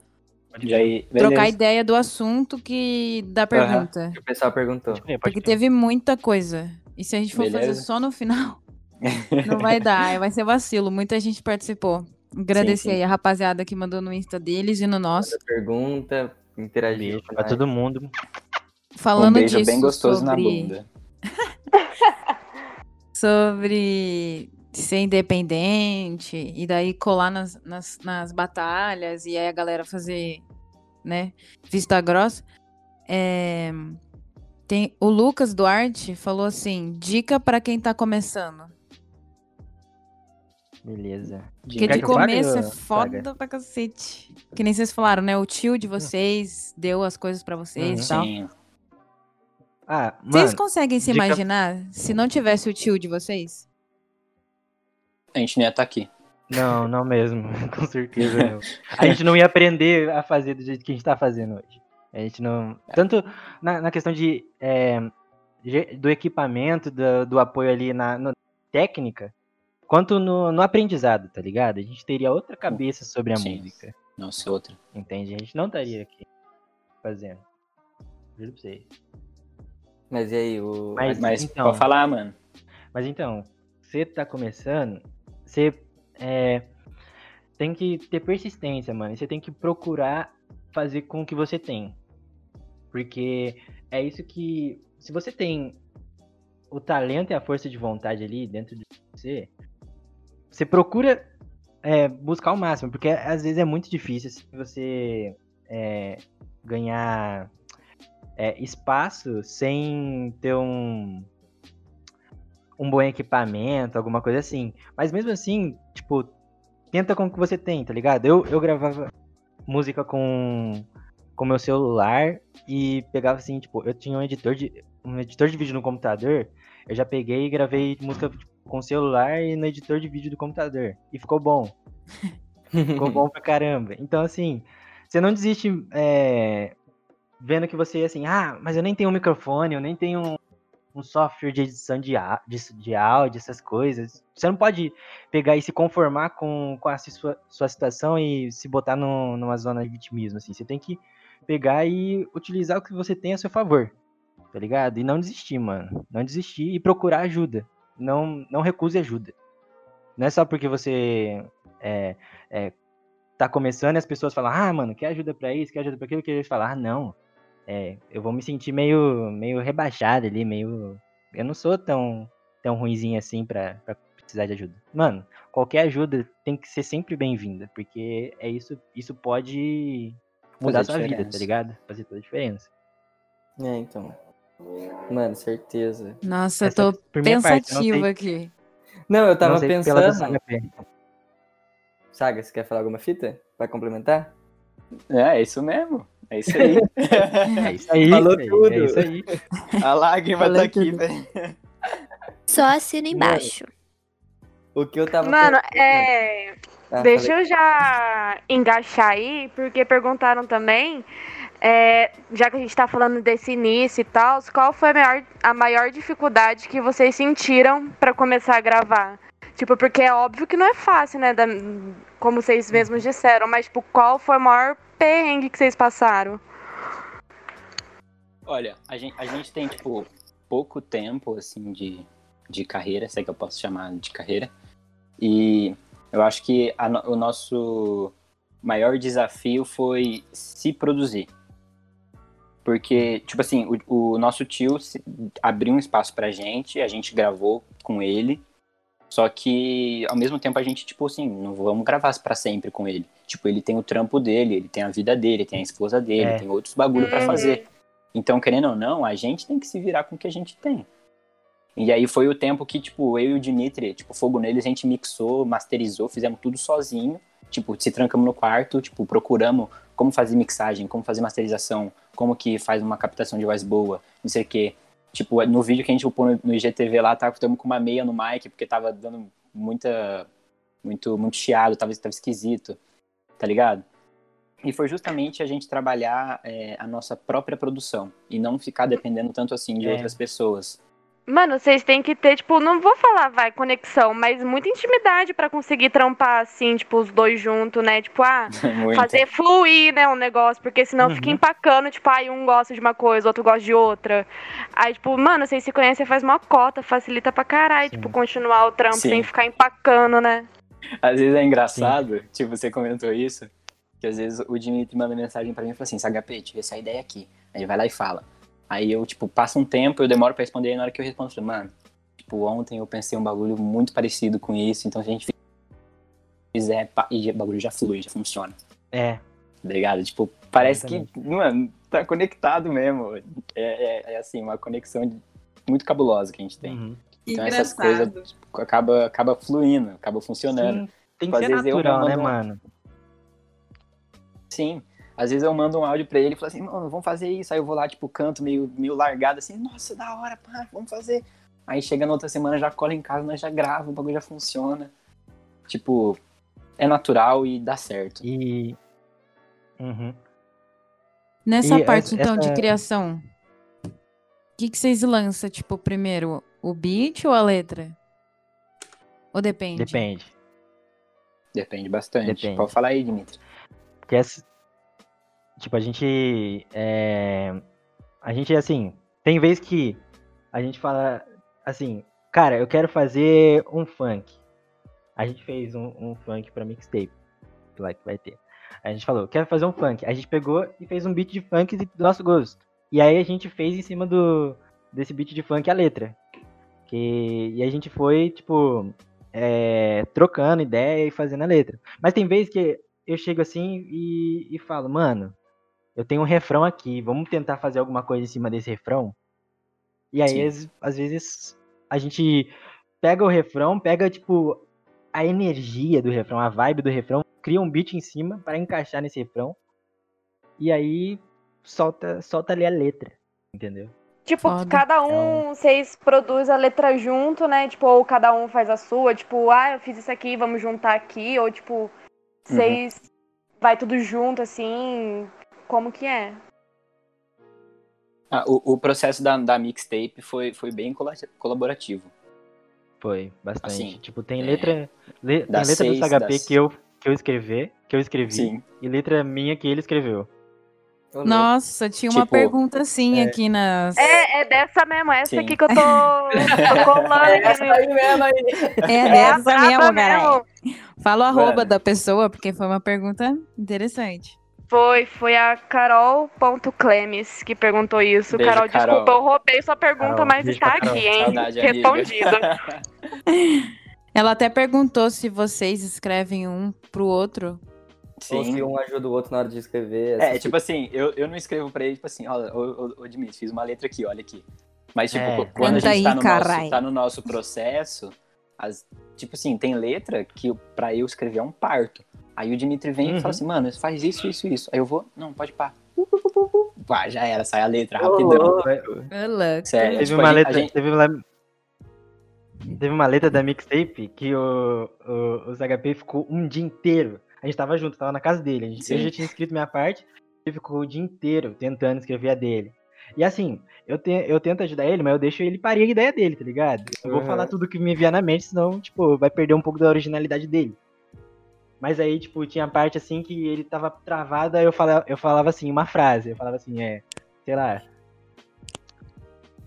E aí, trocar ideia do assunto que da pergunta. O pessoal perguntou. Porque teve muita coisa. E se a gente for fazer Beleza. só no final, não vai dar. Vai ser vacilo. Muita gente participou. Agradecer Sim, sim. aí a rapaziada que mandou no Insta deles e no nosso. Pergunta, interagir. Pra todo mundo. Falando um beijo disso, bem gostoso na sobre, bunda. sobre ser independente e daí colar nas, nas, nas batalhas e aí a galera fazer, né, vista grossa. É, tem, o Lucas Duarte falou assim, dica pra quem tá começando. Beleza. Porque de começo é foda Saga? pra cacete. Que nem vocês falaram, né? O tio de vocês deu as coisas pra vocês Uhum. e tal. Sim. Ah, Vocês mano, conseguem se dica- imaginar se não tivesse o tio de vocês? A gente não ia estar aqui. não, não mesmo. Com certeza não. A gente não ia aprender a fazer do jeito que a gente tá fazendo hoje. A gente não. Tanto na, na questão de, é, do equipamento, do, do apoio ali na na técnica, quanto no, no aprendizado, tá ligado? A gente teria outra cabeça sobre a Sim. música. Nossa, outra. Entende? A gente não estaria aqui fazendo. Juro pra vocês. Mas e aí, o. Mas- Mas então- pode falar, mano. Mas então, você tá começando, você é, tem que ter persistência, mano. e Você tem que procurar fazer com o que você tem. Porque é isso que. Se você tem o talento e a força de vontade ali dentro de você, você procura é, buscar o máximo. Porque às vezes é muito difícil você é, ganhar é, espaço sem ter um um bom equipamento, alguma coisa assim. Mas mesmo assim, tipo, tenta com o que você tem, tá ligado? Eu, eu gravava música com com meu celular e pegava assim, tipo, eu tinha um editor de um editor de vídeo no computador, eu já peguei e gravei música tipo, com o celular e no editor de vídeo do computador. E ficou bom. Ficou bom pra caramba. Então, assim, você não desiste é, vendo que você, assim, ah, mas eu nem tenho um microfone, eu nem tenho um, um software de edição de, de, de áudio, essas coisas. Você não pode pegar e se conformar com, com a sua, sua situação e se botar num- numa zona de vitimismo, assim. Você tem que pegar e utilizar o que você tem a seu favor, tá ligado? E não desistir, mano. Não desistir e procurar ajuda. Não, não recuse ajuda. Não é só porque você é, é, tá começando e as pessoas falam, ah, mano, quer ajuda pra isso, quer ajuda pra aquilo, que eles falam, ah, não. É, eu vou me sentir meio, meio rebaixado ali, meio. Eu não sou tão, tão ruimzinho assim pra, pra precisar de ajuda. Mano, qualquer ajuda tem que ser sempre bem-vinda, porque é isso, isso pode mudar sua vida, diferença. tá ligado? Fazer toda a diferença. É, então. Mano, certeza. Nossa, eu Essa tô parte, eu não pensativa sei- aqui. Não, eu tava não do pensando. Saga. Saga, você quer falar alguma fita? Vai complementar? É, é isso mesmo. É isso aí. É isso aí, Falou velho, tudo. É isso aí. a lágrima Falei tá aqui, velho. Só assina embaixo. O que eu tava Mano, pensando- é. Ah, Deixa falei. eu já engaixar aí, porque perguntaram também, é, já que a gente tá falando desse início e tal, qual foi a maior, a maior dificuldade que vocês sentiram pra começar a gravar? Tipo, porque é óbvio que não é fácil, né? da- como vocês mesmos disseram, mas tipo, qual foi o maior perrengue que vocês passaram? Olha, a gente, a gente tem, tipo, pouco tempo, assim, de, de carreira, se é que eu posso chamar de carreira. E eu acho que a o nosso maior desafio foi se produzir. Porque, tipo assim, o, o nosso tio se- abriu um espaço pra gente, a gente gravou com ele. Só que, ao mesmo tempo, a gente, tipo assim, não vamos gravar pra sempre com ele. Tipo, ele tem o trampo dele, ele tem a vida dele, tem a esposa dele, É. tem outros bagulho pra Uhum. fazer. Então, querendo ou não, a gente tem que se virar com o que a gente tem. E aí foi o tempo que, tipo, eu e o Dimitri, tipo, fogo neles, a gente mixou, masterizou, fizemos tudo sozinho. Tipo, se trancamos no quarto, tipo, procuramos como fazer mixagem, como fazer masterização, como que faz uma captação de voz boa, não sei o quê. Tipo, no vídeo que a gente upou no, IGTV lá, tava estamos com uma meia no mic, porque tava dando muita. Muito, muito chiado, tava, tava esquisito, tá ligado? E foi justamente a gente trabalhar é, a nossa própria produção e não ficar dependendo tanto assim de É. outras pessoas. Mano, vocês têm que ter, tipo, não vou falar, vai, conexão, mas muita intimidade pra conseguir trampar, assim, tipo, os dois juntos, né? Tipo, ah, Muito. fazer fluir, né, um negócio, porque senão Uhum. fica empacando, tipo, aí um gosta de uma coisa, outro gosta de outra. Aí, tipo, mano, vocês se conhecem faz uma cota, facilita pra caralho, Sim. tipo, continuar o trampo Sim. sem ficar empacando, né? Às vezes é engraçado, tipo, você comentou isso, que às vezes o Dimitri manda mensagem pra mim e fala assim, HP, tive essa ideia aqui. Aí ele vai lá e fala. Aí eu, tipo, passa um tempo, eu demoro pra responder, e na hora que eu respondo, eu falo, mano, tipo, ontem eu pensei um bagulho muito parecido com isso, então se a gente fizer, e o bagulho já flui, já funciona. É, Tá ligado? Tipo, parece que, mano, tá conectado mesmo. É, é- é, assim, uma conexão de- muito cabulosa que a gente tem. uhum. Então essas coisas tipo, acaba, acaba fluindo, acaba funcionando. Sim, tem Tipo, que às ser natural, né, mano? Sim. Às vezes eu mando um áudio pra ele e falo assim, mano, vamos fazer isso. Aí eu vou lá, tipo, canto meio, meio largado, assim, nossa, da hora, pá, vamos fazer. Aí chega na outra semana, já cola em casa, nós já grava, o bagulho já funciona. Tipo, é natural e dá certo. E. Uhum. Nessa E parte, essa- então, de essa- criação, o que, que vocês lançam, tipo, primeiro, o beat ou a letra? Ou depende? Depende. Depende bastante. Depende. Pode falar aí, Dimitri. Porque essa- tipo, a gente. É, a gente, assim, tem vez que a gente fala assim, cara, eu quero fazer um funk. A gente fez um, um funk pra mixtape. Lá que vai ter. A gente falou, quero fazer um funk. A gente pegou e fez um beat de funk do nosso gosto. E aí a gente fez em cima do desse beat de funk a letra. Que, e a gente foi, tipo, é, trocando ideia e fazendo a letra. Mas tem vezes que eu chego assim e, e falo, mano, eu tenho um refrão aqui, vamos tentar fazer alguma coisa em cima desse refrão? E aí, às, às vezes, a gente pega o refrão, pega, tipo, a energia do refrão, a vibe do refrão, cria um beat em cima para encaixar nesse refrão, e aí solta, solta ali a letra, entendeu? Tipo, Foda. cada um, vocês produzem a letra junto, né? Tipo, ou cada um faz a sua, tipo, ah, eu fiz isso aqui, vamos juntar aqui, ou tipo, vocês vai tudo junto, assim, como que é? Ah, o, o processo da, da mixtape foi, foi bem cola- colaborativo. Foi, bastante. Assim, tipo, tem é, letra, le- tem letra seis, do SHP das- que eu, que eu escrevi, que eu escrevi, Sim. e letra minha que ele escreveu. Nossa, tinha uma Tipo, pergunta assim aqui nas. É, é dessa mesmo, essa Sim. aqui que eu tô, tô colando. É essa aí mesmo aí. É É dessa mesmo, caralho. Fala o arroba Mano. da pessoa, porque foi uma pergunta interessante. Foi, foi a Carol.clemes que perguntou isso. Beijo, Carol, Carol. desculpa, eu roubei sua pergunta, Carol, mas está aqui, hein? Saudade. Respondida. Ela até perguntou se vocês escrevem um pro outro. Ou se Sim. um ajuda o outro na hora de escrever. É, essas tipo assim, eu, eu não escrevo pra ele, tipo assim, ó, ô, ô, ô Dimitri, fiz uma letra aqui, olha aqui. Mas, tipo, É. quando a Canta gente tá, aí, no carai. nosso, tá no nosso processo, as, tipo assim, tem letra que eu- pra eu escrever é um parto. Aí o Dimitri vem Uhum. e fala assim, mano, faz isso, isso, isso. Aí eu vou, não, pode pá. Pá, já era, sai a letra, rapidão. louco. Sério, Teve tipo, uma letra, gente- teve uma, teve uma letra da mixtape que o, o, os HP ficou um dia inteiro. A gente tava junto, tava na casa dele. A gente, eu já tinha escrito minha parte, ele ficou o dia inteiro tentando escrever a dele. E assim, eu, te, eu tento ajudar ele, mas eu deixo ele parir a ideia dele, tá ligado? Eu vou Uhum. falar tudo que me vier na mente, senão, tipo, vai perder um pouco da originalidade dele. Mas aí, tipo, tinha parte assim que ele tava travado, aí eu falava, eu falava assim, uma frase. Eu falava assim, é, sei lá.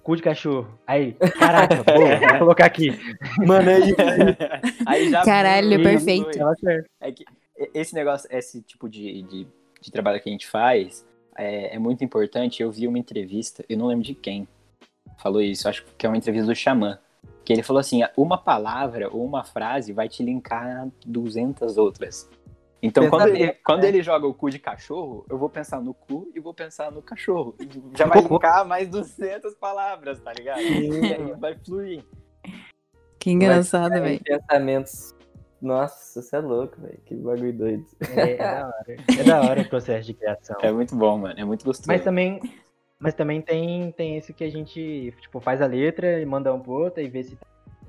Cu de cachorro. Aí, caraca, boa, vou colocar aqui. Mano, aí. Aí já Caralho, flui, perfeito. certo. É que esse negócio, esse tipo de, de, de trabalho que a gente faz é, é muito importante. Eu vi uma entrevista, eu não lembro de quem falou isso, acho que é uma entrevista do Xamã. Que ele falou assim: uma palavra ou uma frase vai te linkar a 200 outras. Então, quando ele, quando né? ele joga o cu de cachorro, eu vou pensar no cu e vou pensar no cachorro. Já vai linkar mais 200 palavras, tá ligado? E aí vai fluir. Que engraçado, velho. Pensamentos. Nossa, você é louco, velho. Que bagulho doido. É, é da hora. É da hora o processo de criação. É muito bom, mano. É muito gostoso. Mas também, mas também tem, tem esse que a gente, tipo, faz a letra e manda um pro outro e vê se tá.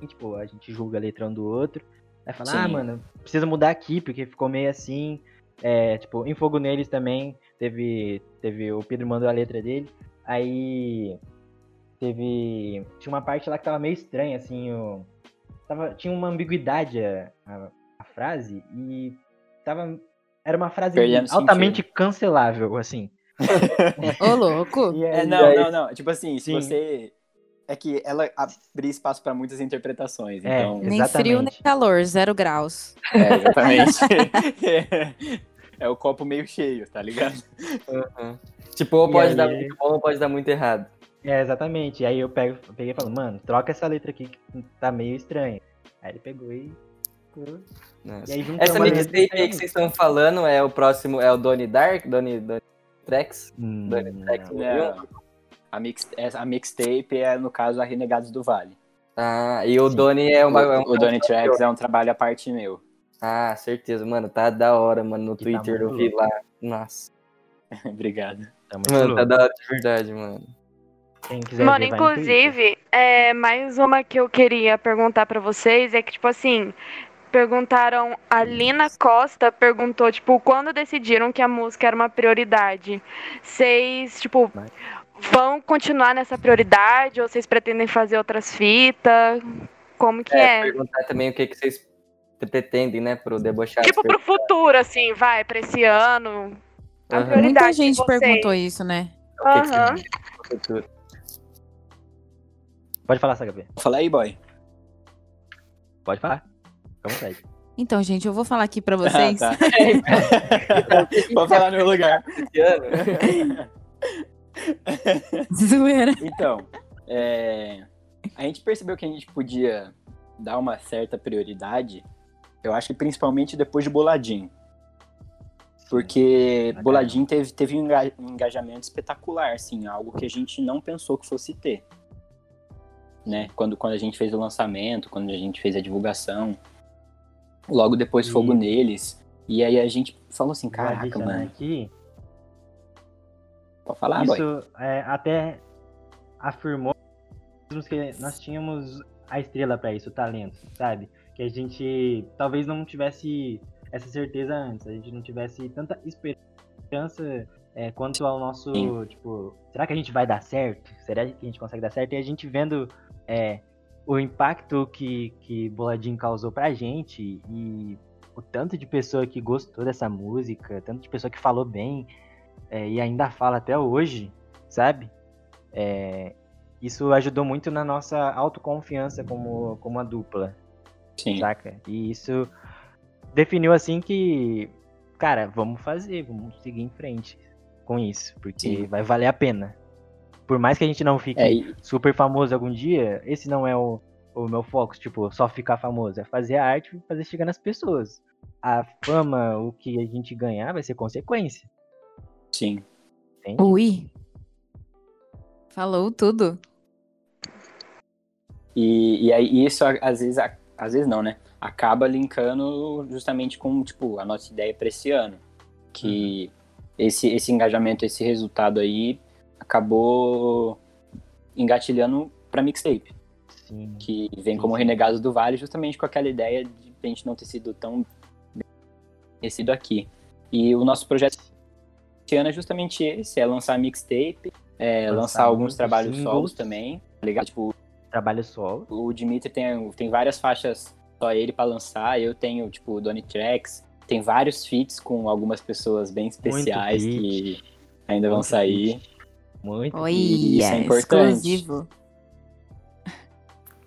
Tipo, a gente julga a letra um do outro. Aí fala, Sim. ah, mano, precisa mudar aqui, porque ficou meio assim. É, tipo, em Fogo Neles também teve. Teve. O Pedro mandou a letra dele. Aí. Teve. Tinha uma parte lá que tava meio estranha, assim, o. Tava, tinha uma ambiguidade a, a, a frase e tava. Era uma frase Perdendo altamente cancelável, assim. Ô, louco. E É, aí- não, aí- não, não. Tipo assim, se Sim. você. é que ela abria espaço pra muitas interpretações. É, Então, Nem frio, nem Exatamente. calor, zero graus. é, exatamente. é, o copo meio cheio, tá ligado? Uhum. Tipo, ou pode aí- dar muito bom ou pode dar muito errado. É, exatamente. E aí eu pego, eu peguei e falo, mano, troca essa letra aqui que tá meio estranha. Aí ele pegou e. Nossa. E aí Essa mixtape aí que vocês estão falando é o próximo, é o Donnie Dark? Donnie, Donnie Trex? Hum. Volume? Não. A, mix, essa- a mixtape é, no caso, a Renegados do Vale. Ah, e o Sim. Donnie é O, uma. é um- o Donny Tracks é um trabalho à parte meu. Ah, certeza, mano. Tá da hora, mano. No E tá Twitter eu muito vi lá. Nossa. Obrigado. Tá muito Mano, tá louco. da hora de verdade, mano. Quem quiser Mano, inclusive, é, mais uma que eu queria perguntar pra vocês é que, tipo assim, perguntaram, a Lina Costa perguntou, tipo, quando decidiram que a música era uma prioridade? Vocês, tipo, vão continuar nessa prioridade ou vocês pretendem fazer outras fitas? Como que É, é? perguntar também o que, que vocês pretendem, né, pro debochado. Tipo, pro futuro, assim, vai, pra esse ano. Prioridade Muita gente perguntou isso, né? Que que futuro? Pode falar, Sagabi. Fala aí, boy. Pode falar. Fica à vontade. Então, gente, eu vou falar aqui pra vocês. Ah, tá. Vou falar no meu lugar. Zoeira. Então, é, a gente percebeu que a gente podia dar uma certa prioridade, eu acho que principalmente depois de Boladinho. Porque. Boladinho teve, teve um um engajamento espetacular, assim, algo que a gente não pensou que fosse ter. Né? Quando, quando a gente fez o lançamento, quando a gente fez a divulgação, logo depois E- fogo neles. E aí a gente falou assim, caraca, adicionar mano, Aqui, pode falar, isso é, até afirmou que nós tínhamos a estrela pra isso, o talento, sabe? Que a gente talvez não tivesse essa certeza antes, a gente não tivesse tanta esperança é, quanto ao nosso, Sim. tipo, será que a gente vai dar certo? Será que a gente consegue dar certo? E a gente vendo é, o impacto que, que Boladinho causou pra gente e o tanto de pessoa que gostou dessa música, tanto de pessoa que falou bem é, e ainda fala até hoje, sabe? É, isso ajudou muito na nossa autoconfiança como, como a dupla, Sim. saca? E isso definiu assim que, cara, vamos fazer, vamos seguir em frente com isso, porque Sim. vai valer a pena. Por mais que a gente não fique É, e- super famoso algum dia, esse não é o, o meu foco, tipo, só ficar famoso, é fazer a arte e fazer chegar nas pessoas. A fama, o que a gente ganhar vai ser consequência, sim. entende? Ui. Falou tudo. E, e aí isso às vezes, às vezes não, né? Acaba linkando justamente com, tipo, a nossa ideia para esse ano. Que esse, esse engajamento, esse resultado aí acabou engatilhando pra mixtape. Sim. Que vem como. Renegados do Vale justamente com aquela ideia de a gente não ter sido tão conhecido aqui. E o nosso projeto esse ano é justamente esse, é lançar mixtape, é, Lançar lançar alguns trabalhos singles. solos também, tá ligado? Tipo, Trabalho solo. o Dimitri tem, tem várias faixas só ele pra lançar. Eu tenho, tipo, o Donny Tracks. Tem vários feats com algumas pessoas bem especiais que ainda vão Muito sair. feat. Muito. Oi, isso é importante. exclusivo.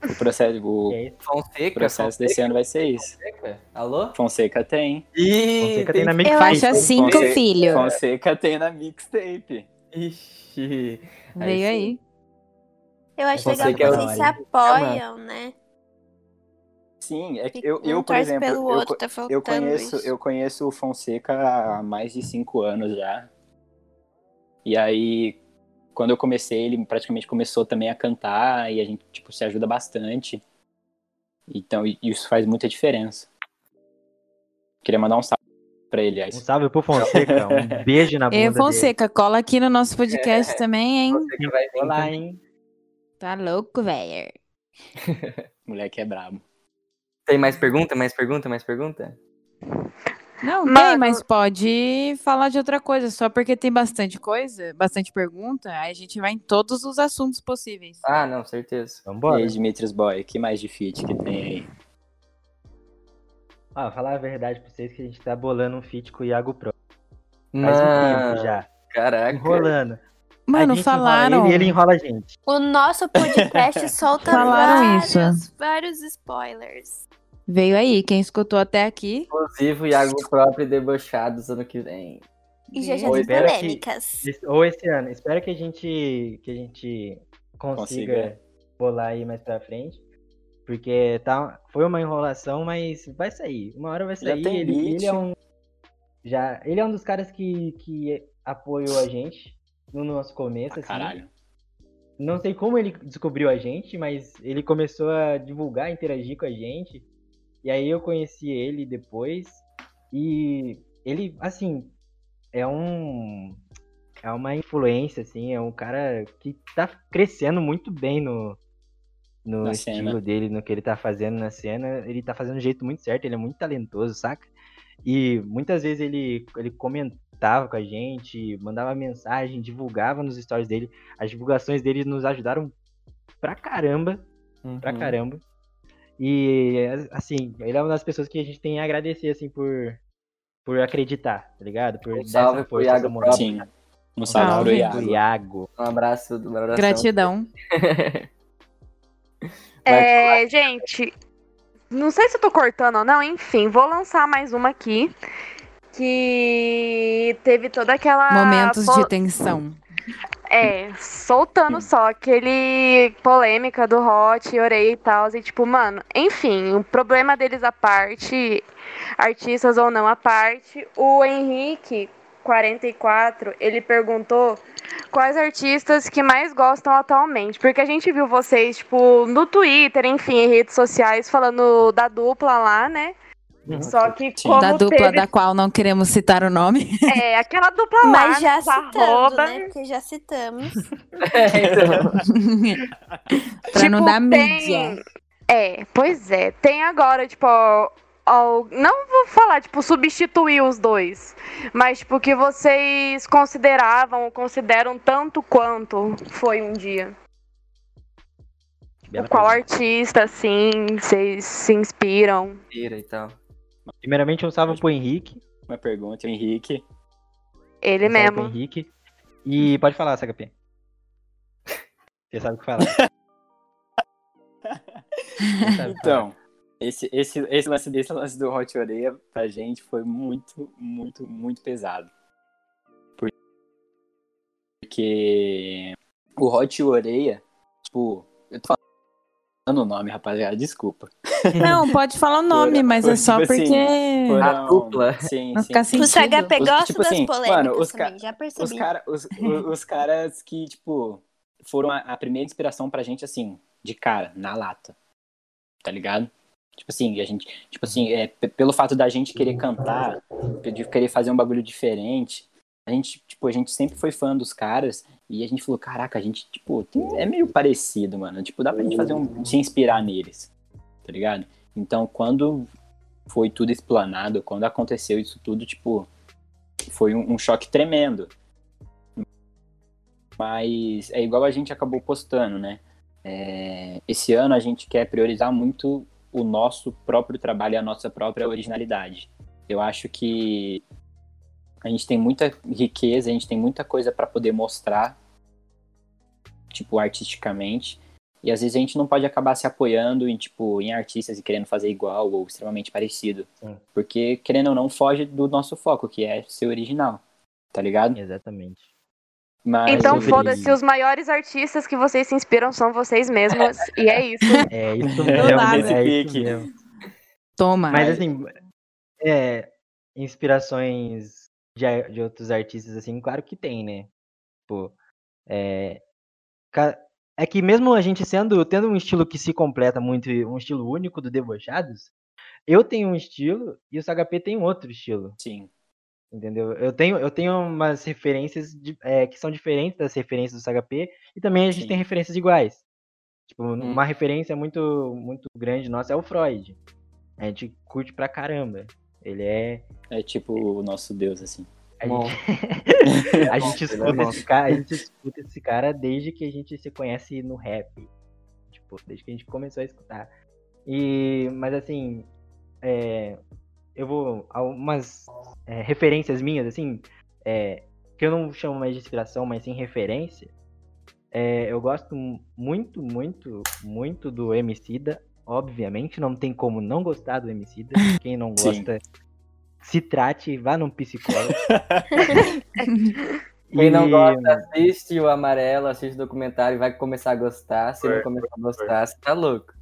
O processo, o Fonseca. processo desse ano vai ser isso. Fonseca. Alô? Fonseca tem. Ih, Fonseca tem na Eu mixtape. acho assim que o Fonse- filho. Fonseca tem na mixtape. Ixi. Veio sim. aí. Eu acho Você legal que que é vocês se apoiam, né? Sim, é que Fica- eu, um eu por exemplo, pelo eu, outro, tá eu conheço, isso. eu conheço o Fonseca há mais de cinco anos já. E aí, quando eu comecei, ele praticamente começou também a cantar e a gente tipo se ajuda bastante. Então i- isso faz muita diferença. Queria mandar um salve pra ele, Um aliás. salve pro Fonseca. Um beijo na bunda E dele. Fonseca, cola aqui no nosso podcast também, hein? Fonseca vai vir Olá, também. hein? Tá louco, velho. Moleque é brabo. Tem mais pergunta? Mais pergunta? Mais pergunta? Não, tem, Mano- mas pode falar de outra coisa. Só porque tem bastante coisa, bastante pergunta, aí a gente vai em todos os assuntos possíveis. Ah, não, certeza. E Vambora. aí, Dimitrios Boy, que mais de feat que tem aí? Ah, falar a verdade pra vocês que a gente tá bolando um feat com o Iago Pro. Faz um Mano, tempo já. Caraca. Enrolando. Mano, enrola falaram. ele e ele enrola a gente. O nosso podcast solta Falaram vários, isso. vários spoilers. Veio aí, quem escutou até aqui. Inclusive, o Iago próprio debochados ano que vem. E já já Ou tem espera que- polêmicas. Esse- Ou esse ano. Espero que a gente, que a gente consiga, Consiga. bolar aí mais pra frente. Porque tá, foi uma enrolação, mas vai sair. Uma hora vai Já sair. tem Ele, ele é um. Já, ele é um dos caras que, que apoiou a gente no nosso começo. Ah, assim. caralho. Não sei como ele descobriu a gente, mas ele começou a divulgar, interagir com a gente. E aí eu conheci ele depois. E ele, assim, é um. É uma influência, assim, é um cara que tá crescendo muito bem no, no Na estilo cena. dele, no que ele tá fazendo na cena. Ele tá fazendo do jeito muito certo, ele é muito talentoso, saca? E muitas vezes ele, ele comentava com a gente, mandava mensagem, divulgava nos stories dele. As divulgações dele nos ajudaram pra caramba, pra Uhum. caramba. E, assim, ele é uma das pessoas que a gente tem a agradecer, assim, por, por acreditar, tá ligado? Por Um dar salve pro força, Iago moral. Sim. Um salve Salve. pro Iago. Iago. Um abraço, uma abração. Gratidão. É, gente, não sei se eu tô cortando ou não, enfim, vou lançar mais uma aqui. Que teve toda aquela. Momentos de tensão. É, soltando só aquele polêmica do Hot, Orei e tal. E tipo, mano, enfim, o problema deles à parte, artistas ou não à parte, o Henrique, 44, ele perguntou quais artistas que mais gostam atualmente. Porque a gente viu vocês, tipo, no Twitter, enfim, em redes sociais, falando da dupla lá, né? Só que como da dupla teve, da qual não queremos citar o nome. é, aquela dupla lá, Mas já arroba, né? Porque já citamos. É, então, pra não Tipo, dar tem- mídia. É, pois é. Tem agora, tipo, ó, ó, não vou falar, tipo, substituir os dois. Mas, tipo, que vocês consideravam, ou consideram tanto quanto foi um dia. Bela Qual pergunta. artista, assim, vocês se inspiram? Tira e tal. Primeiramente, um salve pro Henrique. Uma pergunta, Henrique. Ele um salve pro mesmo. Henrique. E pode falar, SHP. Você sabe o que falar. Você sabe o que falar. Então, esse, esse, esse, lance, esse lance do Hot Oreia pra gente foi muito, muito, muito pesado. Porque o Hot Oreia, tipo, eu tô falando o nome, rapaziada, desculpa. Não, pode falar o nome, Foram- mas é só tipo assim, porque. Foram- A dupla. Sim, Não sim. O. CHP Os- gosta tipo das assim, polêmicas mano, os também, já percebi. Os, cara, os, os, caras que, tipo, foram a, a primeira inspiração pra gente, assim, de cara, na lata. Tá ligado? Tipo assim, a gente, tipo assim, é, pelo fato da gente querer cantar, de querer fazer um bagulho diferente, a gente, tipo, a gente sempre foi fã dos caras e a gente falou, caraca, a gente, tipo, tem- é meio parecido, mano. Tipo, dá pra gente fazer um. se inspirar neles. Tá ligado? Então, quando foi tudo explanado, quando aconteceu isso tudo, tipo, foi um, um choque tremendo. Mas é igual a gente acabou postando, né? É, esse ano a gente quer priorizar muito o nosso próprio trabalho e a nossa própria originalidade. Eu acho que a gente tem muita riqueza, a gente tem muita coisa para poder mostrar, tipo, artisticamente. E às vezes a gente não pode acabar se apoiando em, tipo, em artistas e querendo fazer igual ou extremamente parecido. Sim. Porque, querendo ou não, foge do nosso foco, que é ser original. Tá ligado? Exatamente. Mas Então, sobre- foda-se, os maiores artistas que vocês se inspiram são vocês mesmos. e é isso. É isso Do mesmo. nada. É isso mesmo. Toma. Mas assim, é, inspirações de, de outros artistas, assim, claro que tem, né? Tipo, é, ca- é que mesmo a gente sendo, tendo um estilo que se completa muito, um estilo único do Debochados, eu tenho um estilo e o SHP tem outro estilo, sim. entendeu? Eu tenho, eu tenho umas referências de- é, que são diferentes das referências do SHP e também a gente Sim. tem referências iguais. Tipo, uma referência muito, muito grande nossa é o Freud. A gente curte pra caramba. Ele é. É tipo o nosso Deus, assim. A Bom. gente, a gente é escuta esse cara, a gente escuta esse cara desde que a gente se conhece no rap. Tipo, desde que a gente começou a escutar. E, mas assim, é, eu vou algumas é, referências minhas assim, é, que eu não chamo mais de inspiração, mas sim referência, é, eu gosto muito, muito, muito do Emicida. Obviamente, não tem como não gostar do Emicida. Quem não gosta, se trate, vá num psicólogo. Quem não gosta, assiste o amarelo, assiste o documentário e vai começar a gostar. Se não começar a gostar, você tá louco.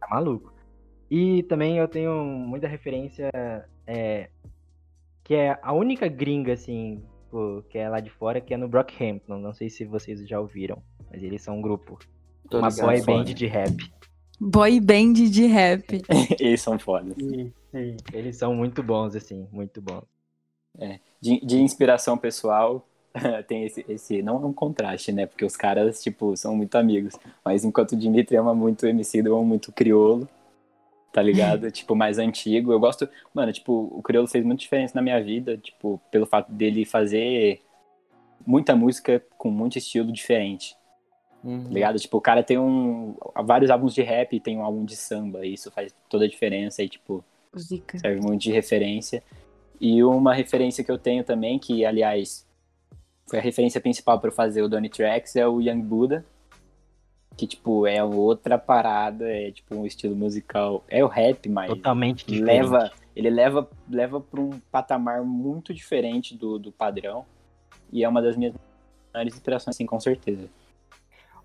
Tá maluco. E também eu tenho muita referência é, que é a única gringa, assim, que é lá de fora, que é no Brockhampton. Não sei se vocês já ouviram, mas eles são um grupo. Tô uma boy band de rap. Boy band de rap. Eles são fodas. Eles são muito bons, assim, muito bons. De, de inspiração pessoal, tem esse, esse. Não é um contraste, né? Porque os caras, tipo, são muito amigos. Mas enquanto o Dimitri ama muito o MC, eu amo muito o Criolo. Tá ligado? tipo, mais antigo. Eu gosto. Mano, tipo, o Criolo fez muita diferença na minha vida, tipo, pelo fato dele fazer muita música com muito estilo diferente. Uhum. Tá ligado? Tipo, o cara tem um. vários álbuns de rap e tem um álbum de samba. E isso faz toda a diferença e, tipo, Zica. serve muito de referência. E uma referência que eu tenho também, que aliás foi a referência principal para eu fazer o Donny Tracks, é o Young Buddha. Que, tipo, é outra parada, é tipo um estilo musical. É o rap, mas Totalmente diferente. leva, ele leva, leva para um patamar muito diferente do, do padrão. E é uma das minhas maiores inspirações, assim, com certeza.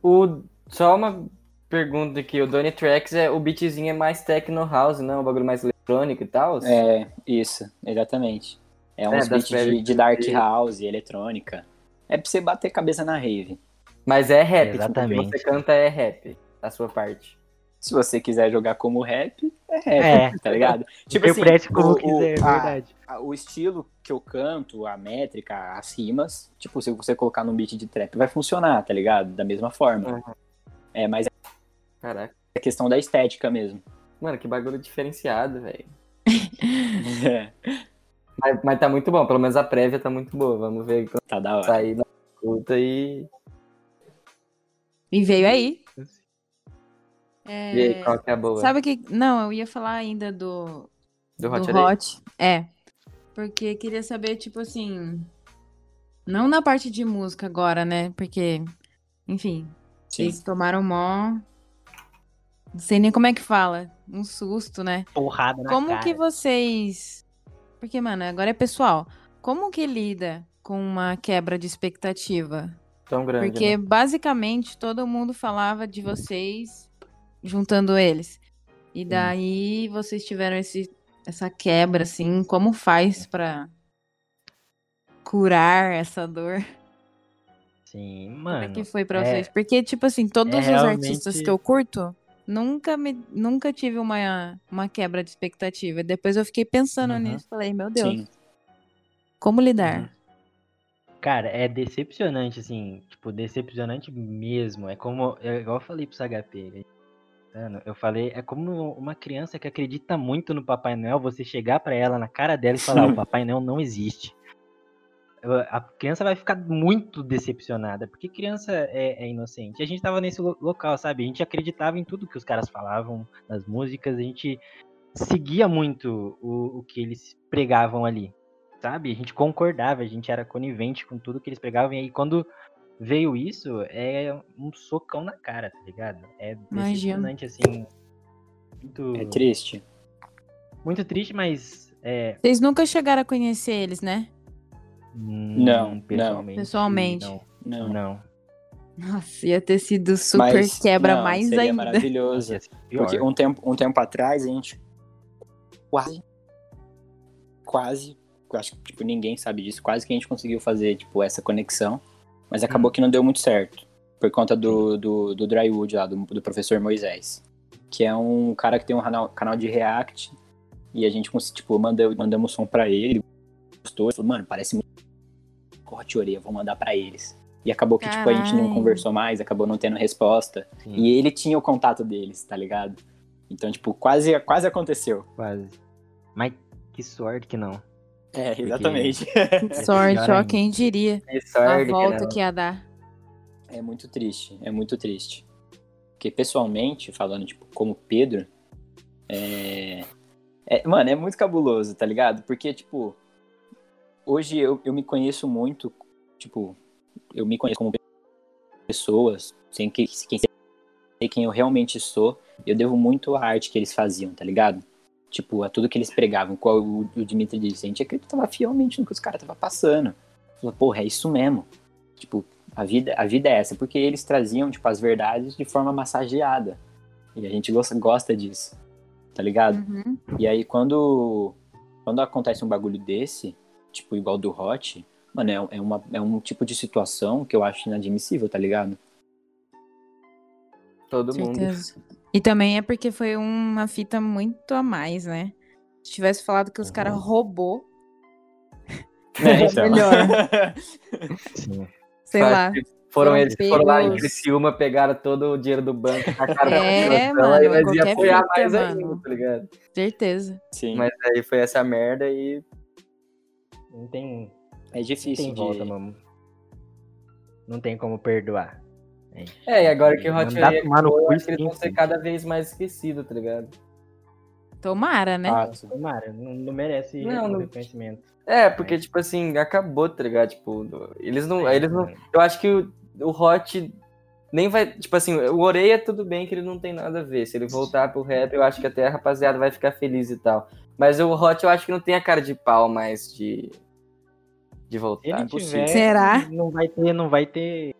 O, só uma pergunta aqui, o Donny Tracks, é, o beatzinho é mais techno house, não? Um bagulho mais eletrônico e tal? É, isso, exatamente. É uns das beats de, de dark house, eletrônica. É pra você bater cabeça na rave. Mas é rap, tipo, o que Exatamente. você canta é rap, a sua parte. Se você quiser jogar como rap, é rap, É. tá ligado? Tipo Interprete como o- quiser, é a- verdade. a- o estilo que eu canto, a métrica, as rimas, tipo, se você colocar num beat de trap, vai funcionar, tá ligado? Da mesma forma. Uhum. É, mas Caraca. é questão da estética mesmo. Mano, que bagulho diferenciado, velho. É, Mas, mas tá muito bom, pelo menos a prévia tá muito boa. Vamos ver quando tá da hora. sair na escuta e. E veio aí. E aí, qual que é a boa? Sabe que. Não, eu ia falar ainda do. do do Hot Hot. Hot? É. Porque queria saber, tipo assim. Não na parte de música agora, né? Porque, enfim, Sim. vocês tomaram mó. Não sei nem como é que fala. Um susto, né? Porrada na Como cara. que vocês. Porque, mano, agora é pessoal. Como que lida com uma quebra de expectativa? Tão grande. Porque né? basicamente todo mundo falava de vocês juntando eles. E daí vocês tiveram esse, essa quebra, assim, como faz pra curar essa dor? Sim, Como mano. é que foi pra é- vocês? Porque, tipo assim, todos é os realmente- artistas que eu curto, nunca, me, nunca tive uma, uma quebra de expectativa. Depois eu fiquei pensando Uhum. nisso, falei, meu Deus, Sim. como lidar? Cara, é decepcionante, assim, tipo, decepcionante mesmo. É como, é igual eu falei pro HP, eu falei, é como uma criança que acredita muito no Papai Noel, você chegar pra ela na cara dela e falar, o Papai Noel não existe. A criança vai ficar muito decepcionada, porque criança é, é inocente. A gente tava nesse lo- local, sabe? A gente acreditava em tudo que os caras falavam nas músicas, a gente seguia muito o, o que eles pregavam ali, sabe? A gente concordava, a gente era conivente com tudo que eles pregavam, e aí quando veio isso, é um socão na cara, tá ligado? É Imagino. decepcionante, assim. Muito, É triste. muito triste, mas. É, Vocês nunca chegaram a conhecer eles, né? hum, Não, pessoalmente. Pessoalmente. Não. Não. não. Nossa, ia ter sido super Mas, quebra não, mais seria ainda. maravilhoso. Ia ser pior. Porque um tempo, um tempo atrás a gente quase, quase, eu acho que tipo, ninguém sabe disso, quase que a gente conseguiu fazer tipo, essa conexão, mas acabou que não deu muito certo, por conta do, do, do Drywood lá, do, do professor Moisés, que é um cara que tem um canal, canal de React, e a gente, tipo, mandou, mandamos som pra ele, gostou, falou, mano, parece muito corte orelha, vou mandar pra eles. E acabou que, tipo, a gente não conversou mais, acabou não tendo resposta. Sim, E ele tinha o contato deles, tá ligado? Então, tipo, quase, quase aconteceu. quase. Mas que sorte que não. É, exatamente. Sorte, pior ó, quem diria a sorte, que volta que ia dar. É muito triste, é muito triste. Porque pessoalmente, falando, tipo, como Pedro, é... é- Mano, é muito cabuloso, tá ligado? Porque, tipo, hoje eu, eu me conheço muito, tipo, eu me conheço como pessoas, sem que, quem sei quem eu realmente sou, eu devo muito à arte que eles faziam, tá ligado? Tipo, a tudo que eles pregavam, qual o, o Dimitri disse, a gente acreditava fielmente no que os caras estavam passando. Falou, porra, é isso mesmo. Tipo, a vida, a vida é essa, porque eles traziam, tipo, as verdades de forma massageada. E a gente gosta, gosta disso, tá ligado? Uhum. E aí, quando, quando acontece um bagulho desse, tipo, igual do Hot, mano, é, é, uma, é um tipo de situação que eu acho inadmissível, tá ligado? Todo mundo. Certeza. E também é porque foi uma fita muito a mais, né? Se tivesse falado que os caras roubou, É, então. melhor. Sim. sei lá. Foram eles que foram lá em. Criciúma, pegaram todo o dinheiro do banco, tacaram na É, população, mano, nós ia apoiar fita, mais mano. ainda, tá ligado? Certeza. Sim, Mas aí foi essa merda e Não tem, é não difícil tem de... volta, mano. Não tem como perdoar. É, e agora que o Hot Mandar Wheels tomar no acabou, eu cu acho que eles vão ser cada vez mais esquecidos, tá ligado? Tomara, né? Ah, Tomara, não, não merece Não, não- reconhecimento. É, porque, tipo assim, acabou, tá ligado? Tipo, eles não. Eles não eu acho que o, o Hot nem vai. Tipo assim, o Oreia, tudo bem que ele não tem nada a ver. Se ele voltar pro rap, eu acho que até a rapaziada vai ficar feliz e tal. Mas o Hot, eu acho que não tem a cara de pau mais de. De voltar. ele tiver, Será? não vai ter, não vai ter,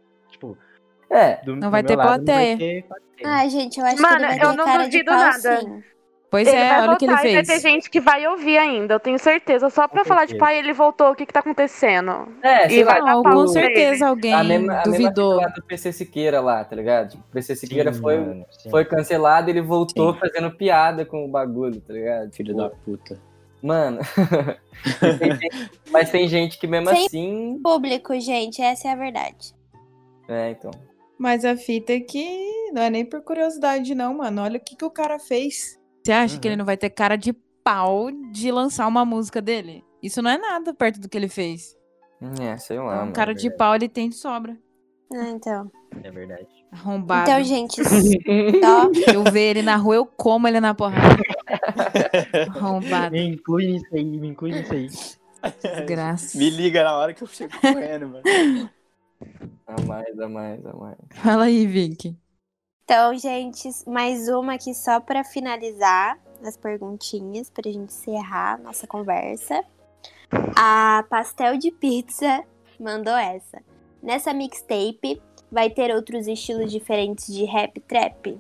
É, do, Não vai ter lado, não vai plateia. ter plateia. Ai, gente, eu acho Mano, que ele vai eu ter não cara de duvido pau, nada. sim. Pois ele é, vai olha o que ele e vai fez. ter gente que vai ouvir ainda, eu tenho certeza. Só pra Com falar, tipo, certeza. ah, ele voltou, o que que tá acontecendo? é, sei E lá, Não, com certeza alguém a mesma, a mesma duvidou. fita lá do PC Siqueira lá, tá ligado? Tipo, o PC Siqueira Sim, foi, mano, foi cancelado ele voltou Sim. fazendo piada com o bagulho, tá ligado? Filho Tipo, da puta. Mano. Mas tem gente que mesmo Sim. assim. Público, gente, essa é a verdade. É, então. Mas a fita é que não é nem por curiosidade, não, mano. Olha o que, que o cara fez. Você acha que Uhum. ele não vai ter cara de pau de lançar uma música dele? Isso não é nada perto do que ele fez. É, sei lá. Então, mano, cara de pau ele tem de sobra. Ah, então. É verdade. Arrombado. Então, gente, só Eu ver ele na rua, eu como ele na porrada. Arrombado. Me inclui nisso aí, me inclui nisso aí. Desgraça. Me liga na hora que eu chego correndo, mano. A mais, a mais, a mais. Fala aí, Vicky. Então, gente, mais uma aqui só pra finalizar as perguntinhas, pra gente encerrar a nossa conversa. A Pastel de Pizza mandou essa. Nessa mixtape, vai ter outros estilos diferentes de rap trap?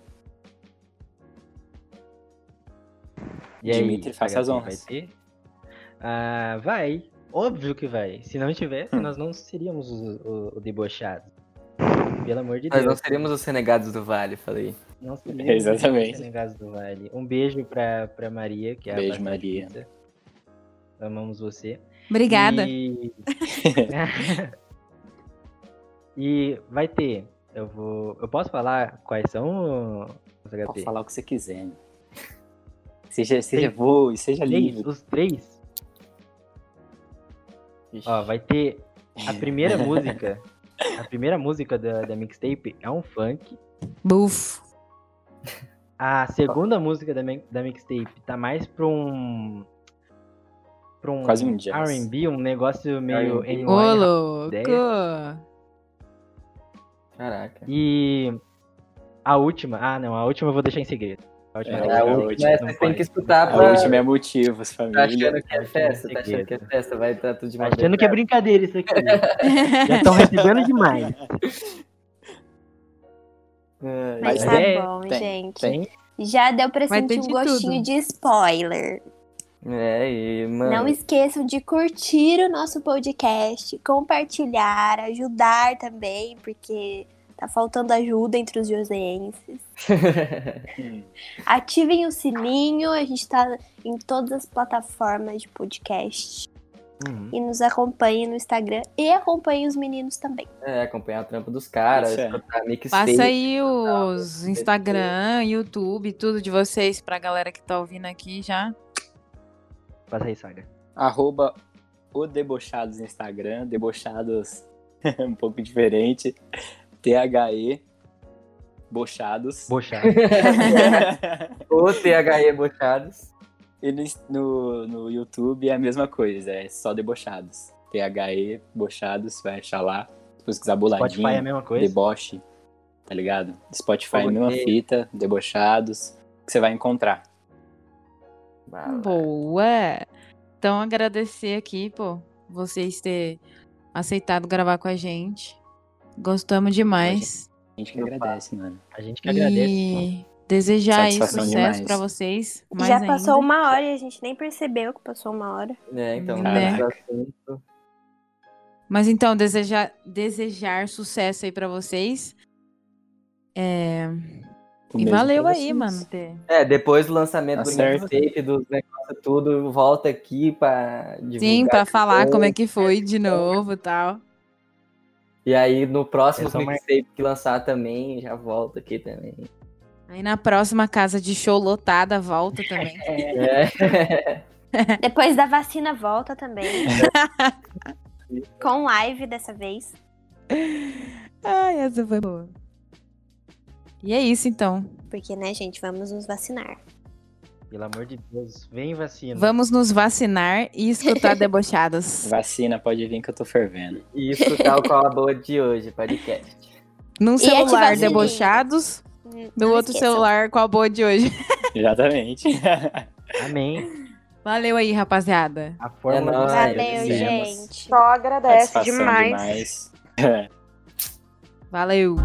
E aí, Dimitri, faça as honras. Vai ter? Ah, vai. Óbvio que vai. Se não tivesse, nós não seríamos o, o, o debochado. Pelo amor de Nós não Deus. seríamos os renegados do Vale, falei. Não seríamos Exatamente. os Renegados do Vale. Um beijo pra, pra Maria, que é Beijo, a de Maria. Pizza. Amamos você. Obrigada. E... E vai ter. Eu vou. Eu posso falar quais são os Pode HP? falar o que você quiser. né? Seja, seja voe, seja Três? livre. Os três? Ixi. Ó, vai ter a primeira música. A primeira música da, da mixtape é um funk. Buf. A segunda música da, da mixtape tá mais pra um. Pra um Quase um. RB, um negócio meio. Ô, louco. Caraca. E a última. Ah, não, a última eu vou deixar em segredo. A última É, É, a a última última é, você tem que escutar A pra. última é motivos, Tá família. achando que é festa? Tá achando que é festa? Vai estar tudo de mão Achando que é brincadeira isso aqui. Já estão recebendo demais. Ai, Mas, Mas tá é- bom, tem, gente. tem. Já deu pra sentir um de gostinho tudo. de spoiler. É, e, mano. Não esqueçam de curtir o nosso podcast, compartilhar, ajudar também, porque tá faltando ajuda entre os joseenses. Ativem o sininho, a gente tá em todas as plataformas de podcast. Uhum. E nos acompanhem no Instagram e acompanhem os meninos também. É, acompanhar o trampo dos caras, é. Passa aí os Instagram, YouTube, tudo de vocês pra galera que tá ouvindo aqui já. Passa aí, Saga. Arroba o Debochados Instagram. Debochados um pouco diferente. T-H-E Bochados. Bochar. Ou THE Bochados. e no, no, no YouTube é a mesma coisa, é só Debochados. T-H-E, Bochados, vai achar lá. Se você quiser boladinho, Spotify é a mesma coisa. deboche, tá ligado? Spotify é a mesma fita, debochados, que você vai encontrar. Boa! Então, agradecer aqui, pô, vocês ter aceitado gravar com a gente. Gostamos demais. A gente que agradece, mano. A gente que agradece. E desejar aí Satisfação sucesso pra vocês. Mais Já passou ainda. uma hora e a gente nem percebeu que passou uma hora. É, então, Né? assunto. Mas então, desejar, desejar sucesso aí pra vocês. É, O E valeu aí, vocês. mano. ter- É, depois do lançamento Tá do mixtape, dos negócios tudo, volta aqui pra divulgar. Sim, pra falar como é que foi de novo e tal. E aí, no próximo É mixtape que lançar também, já volta aqui também. Aí na próxima casa de show lotada, volta também. É. Depois da vacina volta também. Com live dessa vez. Ai, essa foi boa. E é isso então. Porque, né, gente, vamos nos vacinar. Pelo amor de Deus, vem vacina. Vamos nos vacinar e escutar debochados. Vacina, pode vir que eu tô fervendo. E escutar o Qual a Boa de hoje, podcast. Num celular debochados, Hum, no outro esqueçam. celular com a boa de hoje. Exatamente. Amém. Valeu aí, rapaziada. A do Ai, Valeu, gente. Só agradece demais. demais. Valeu.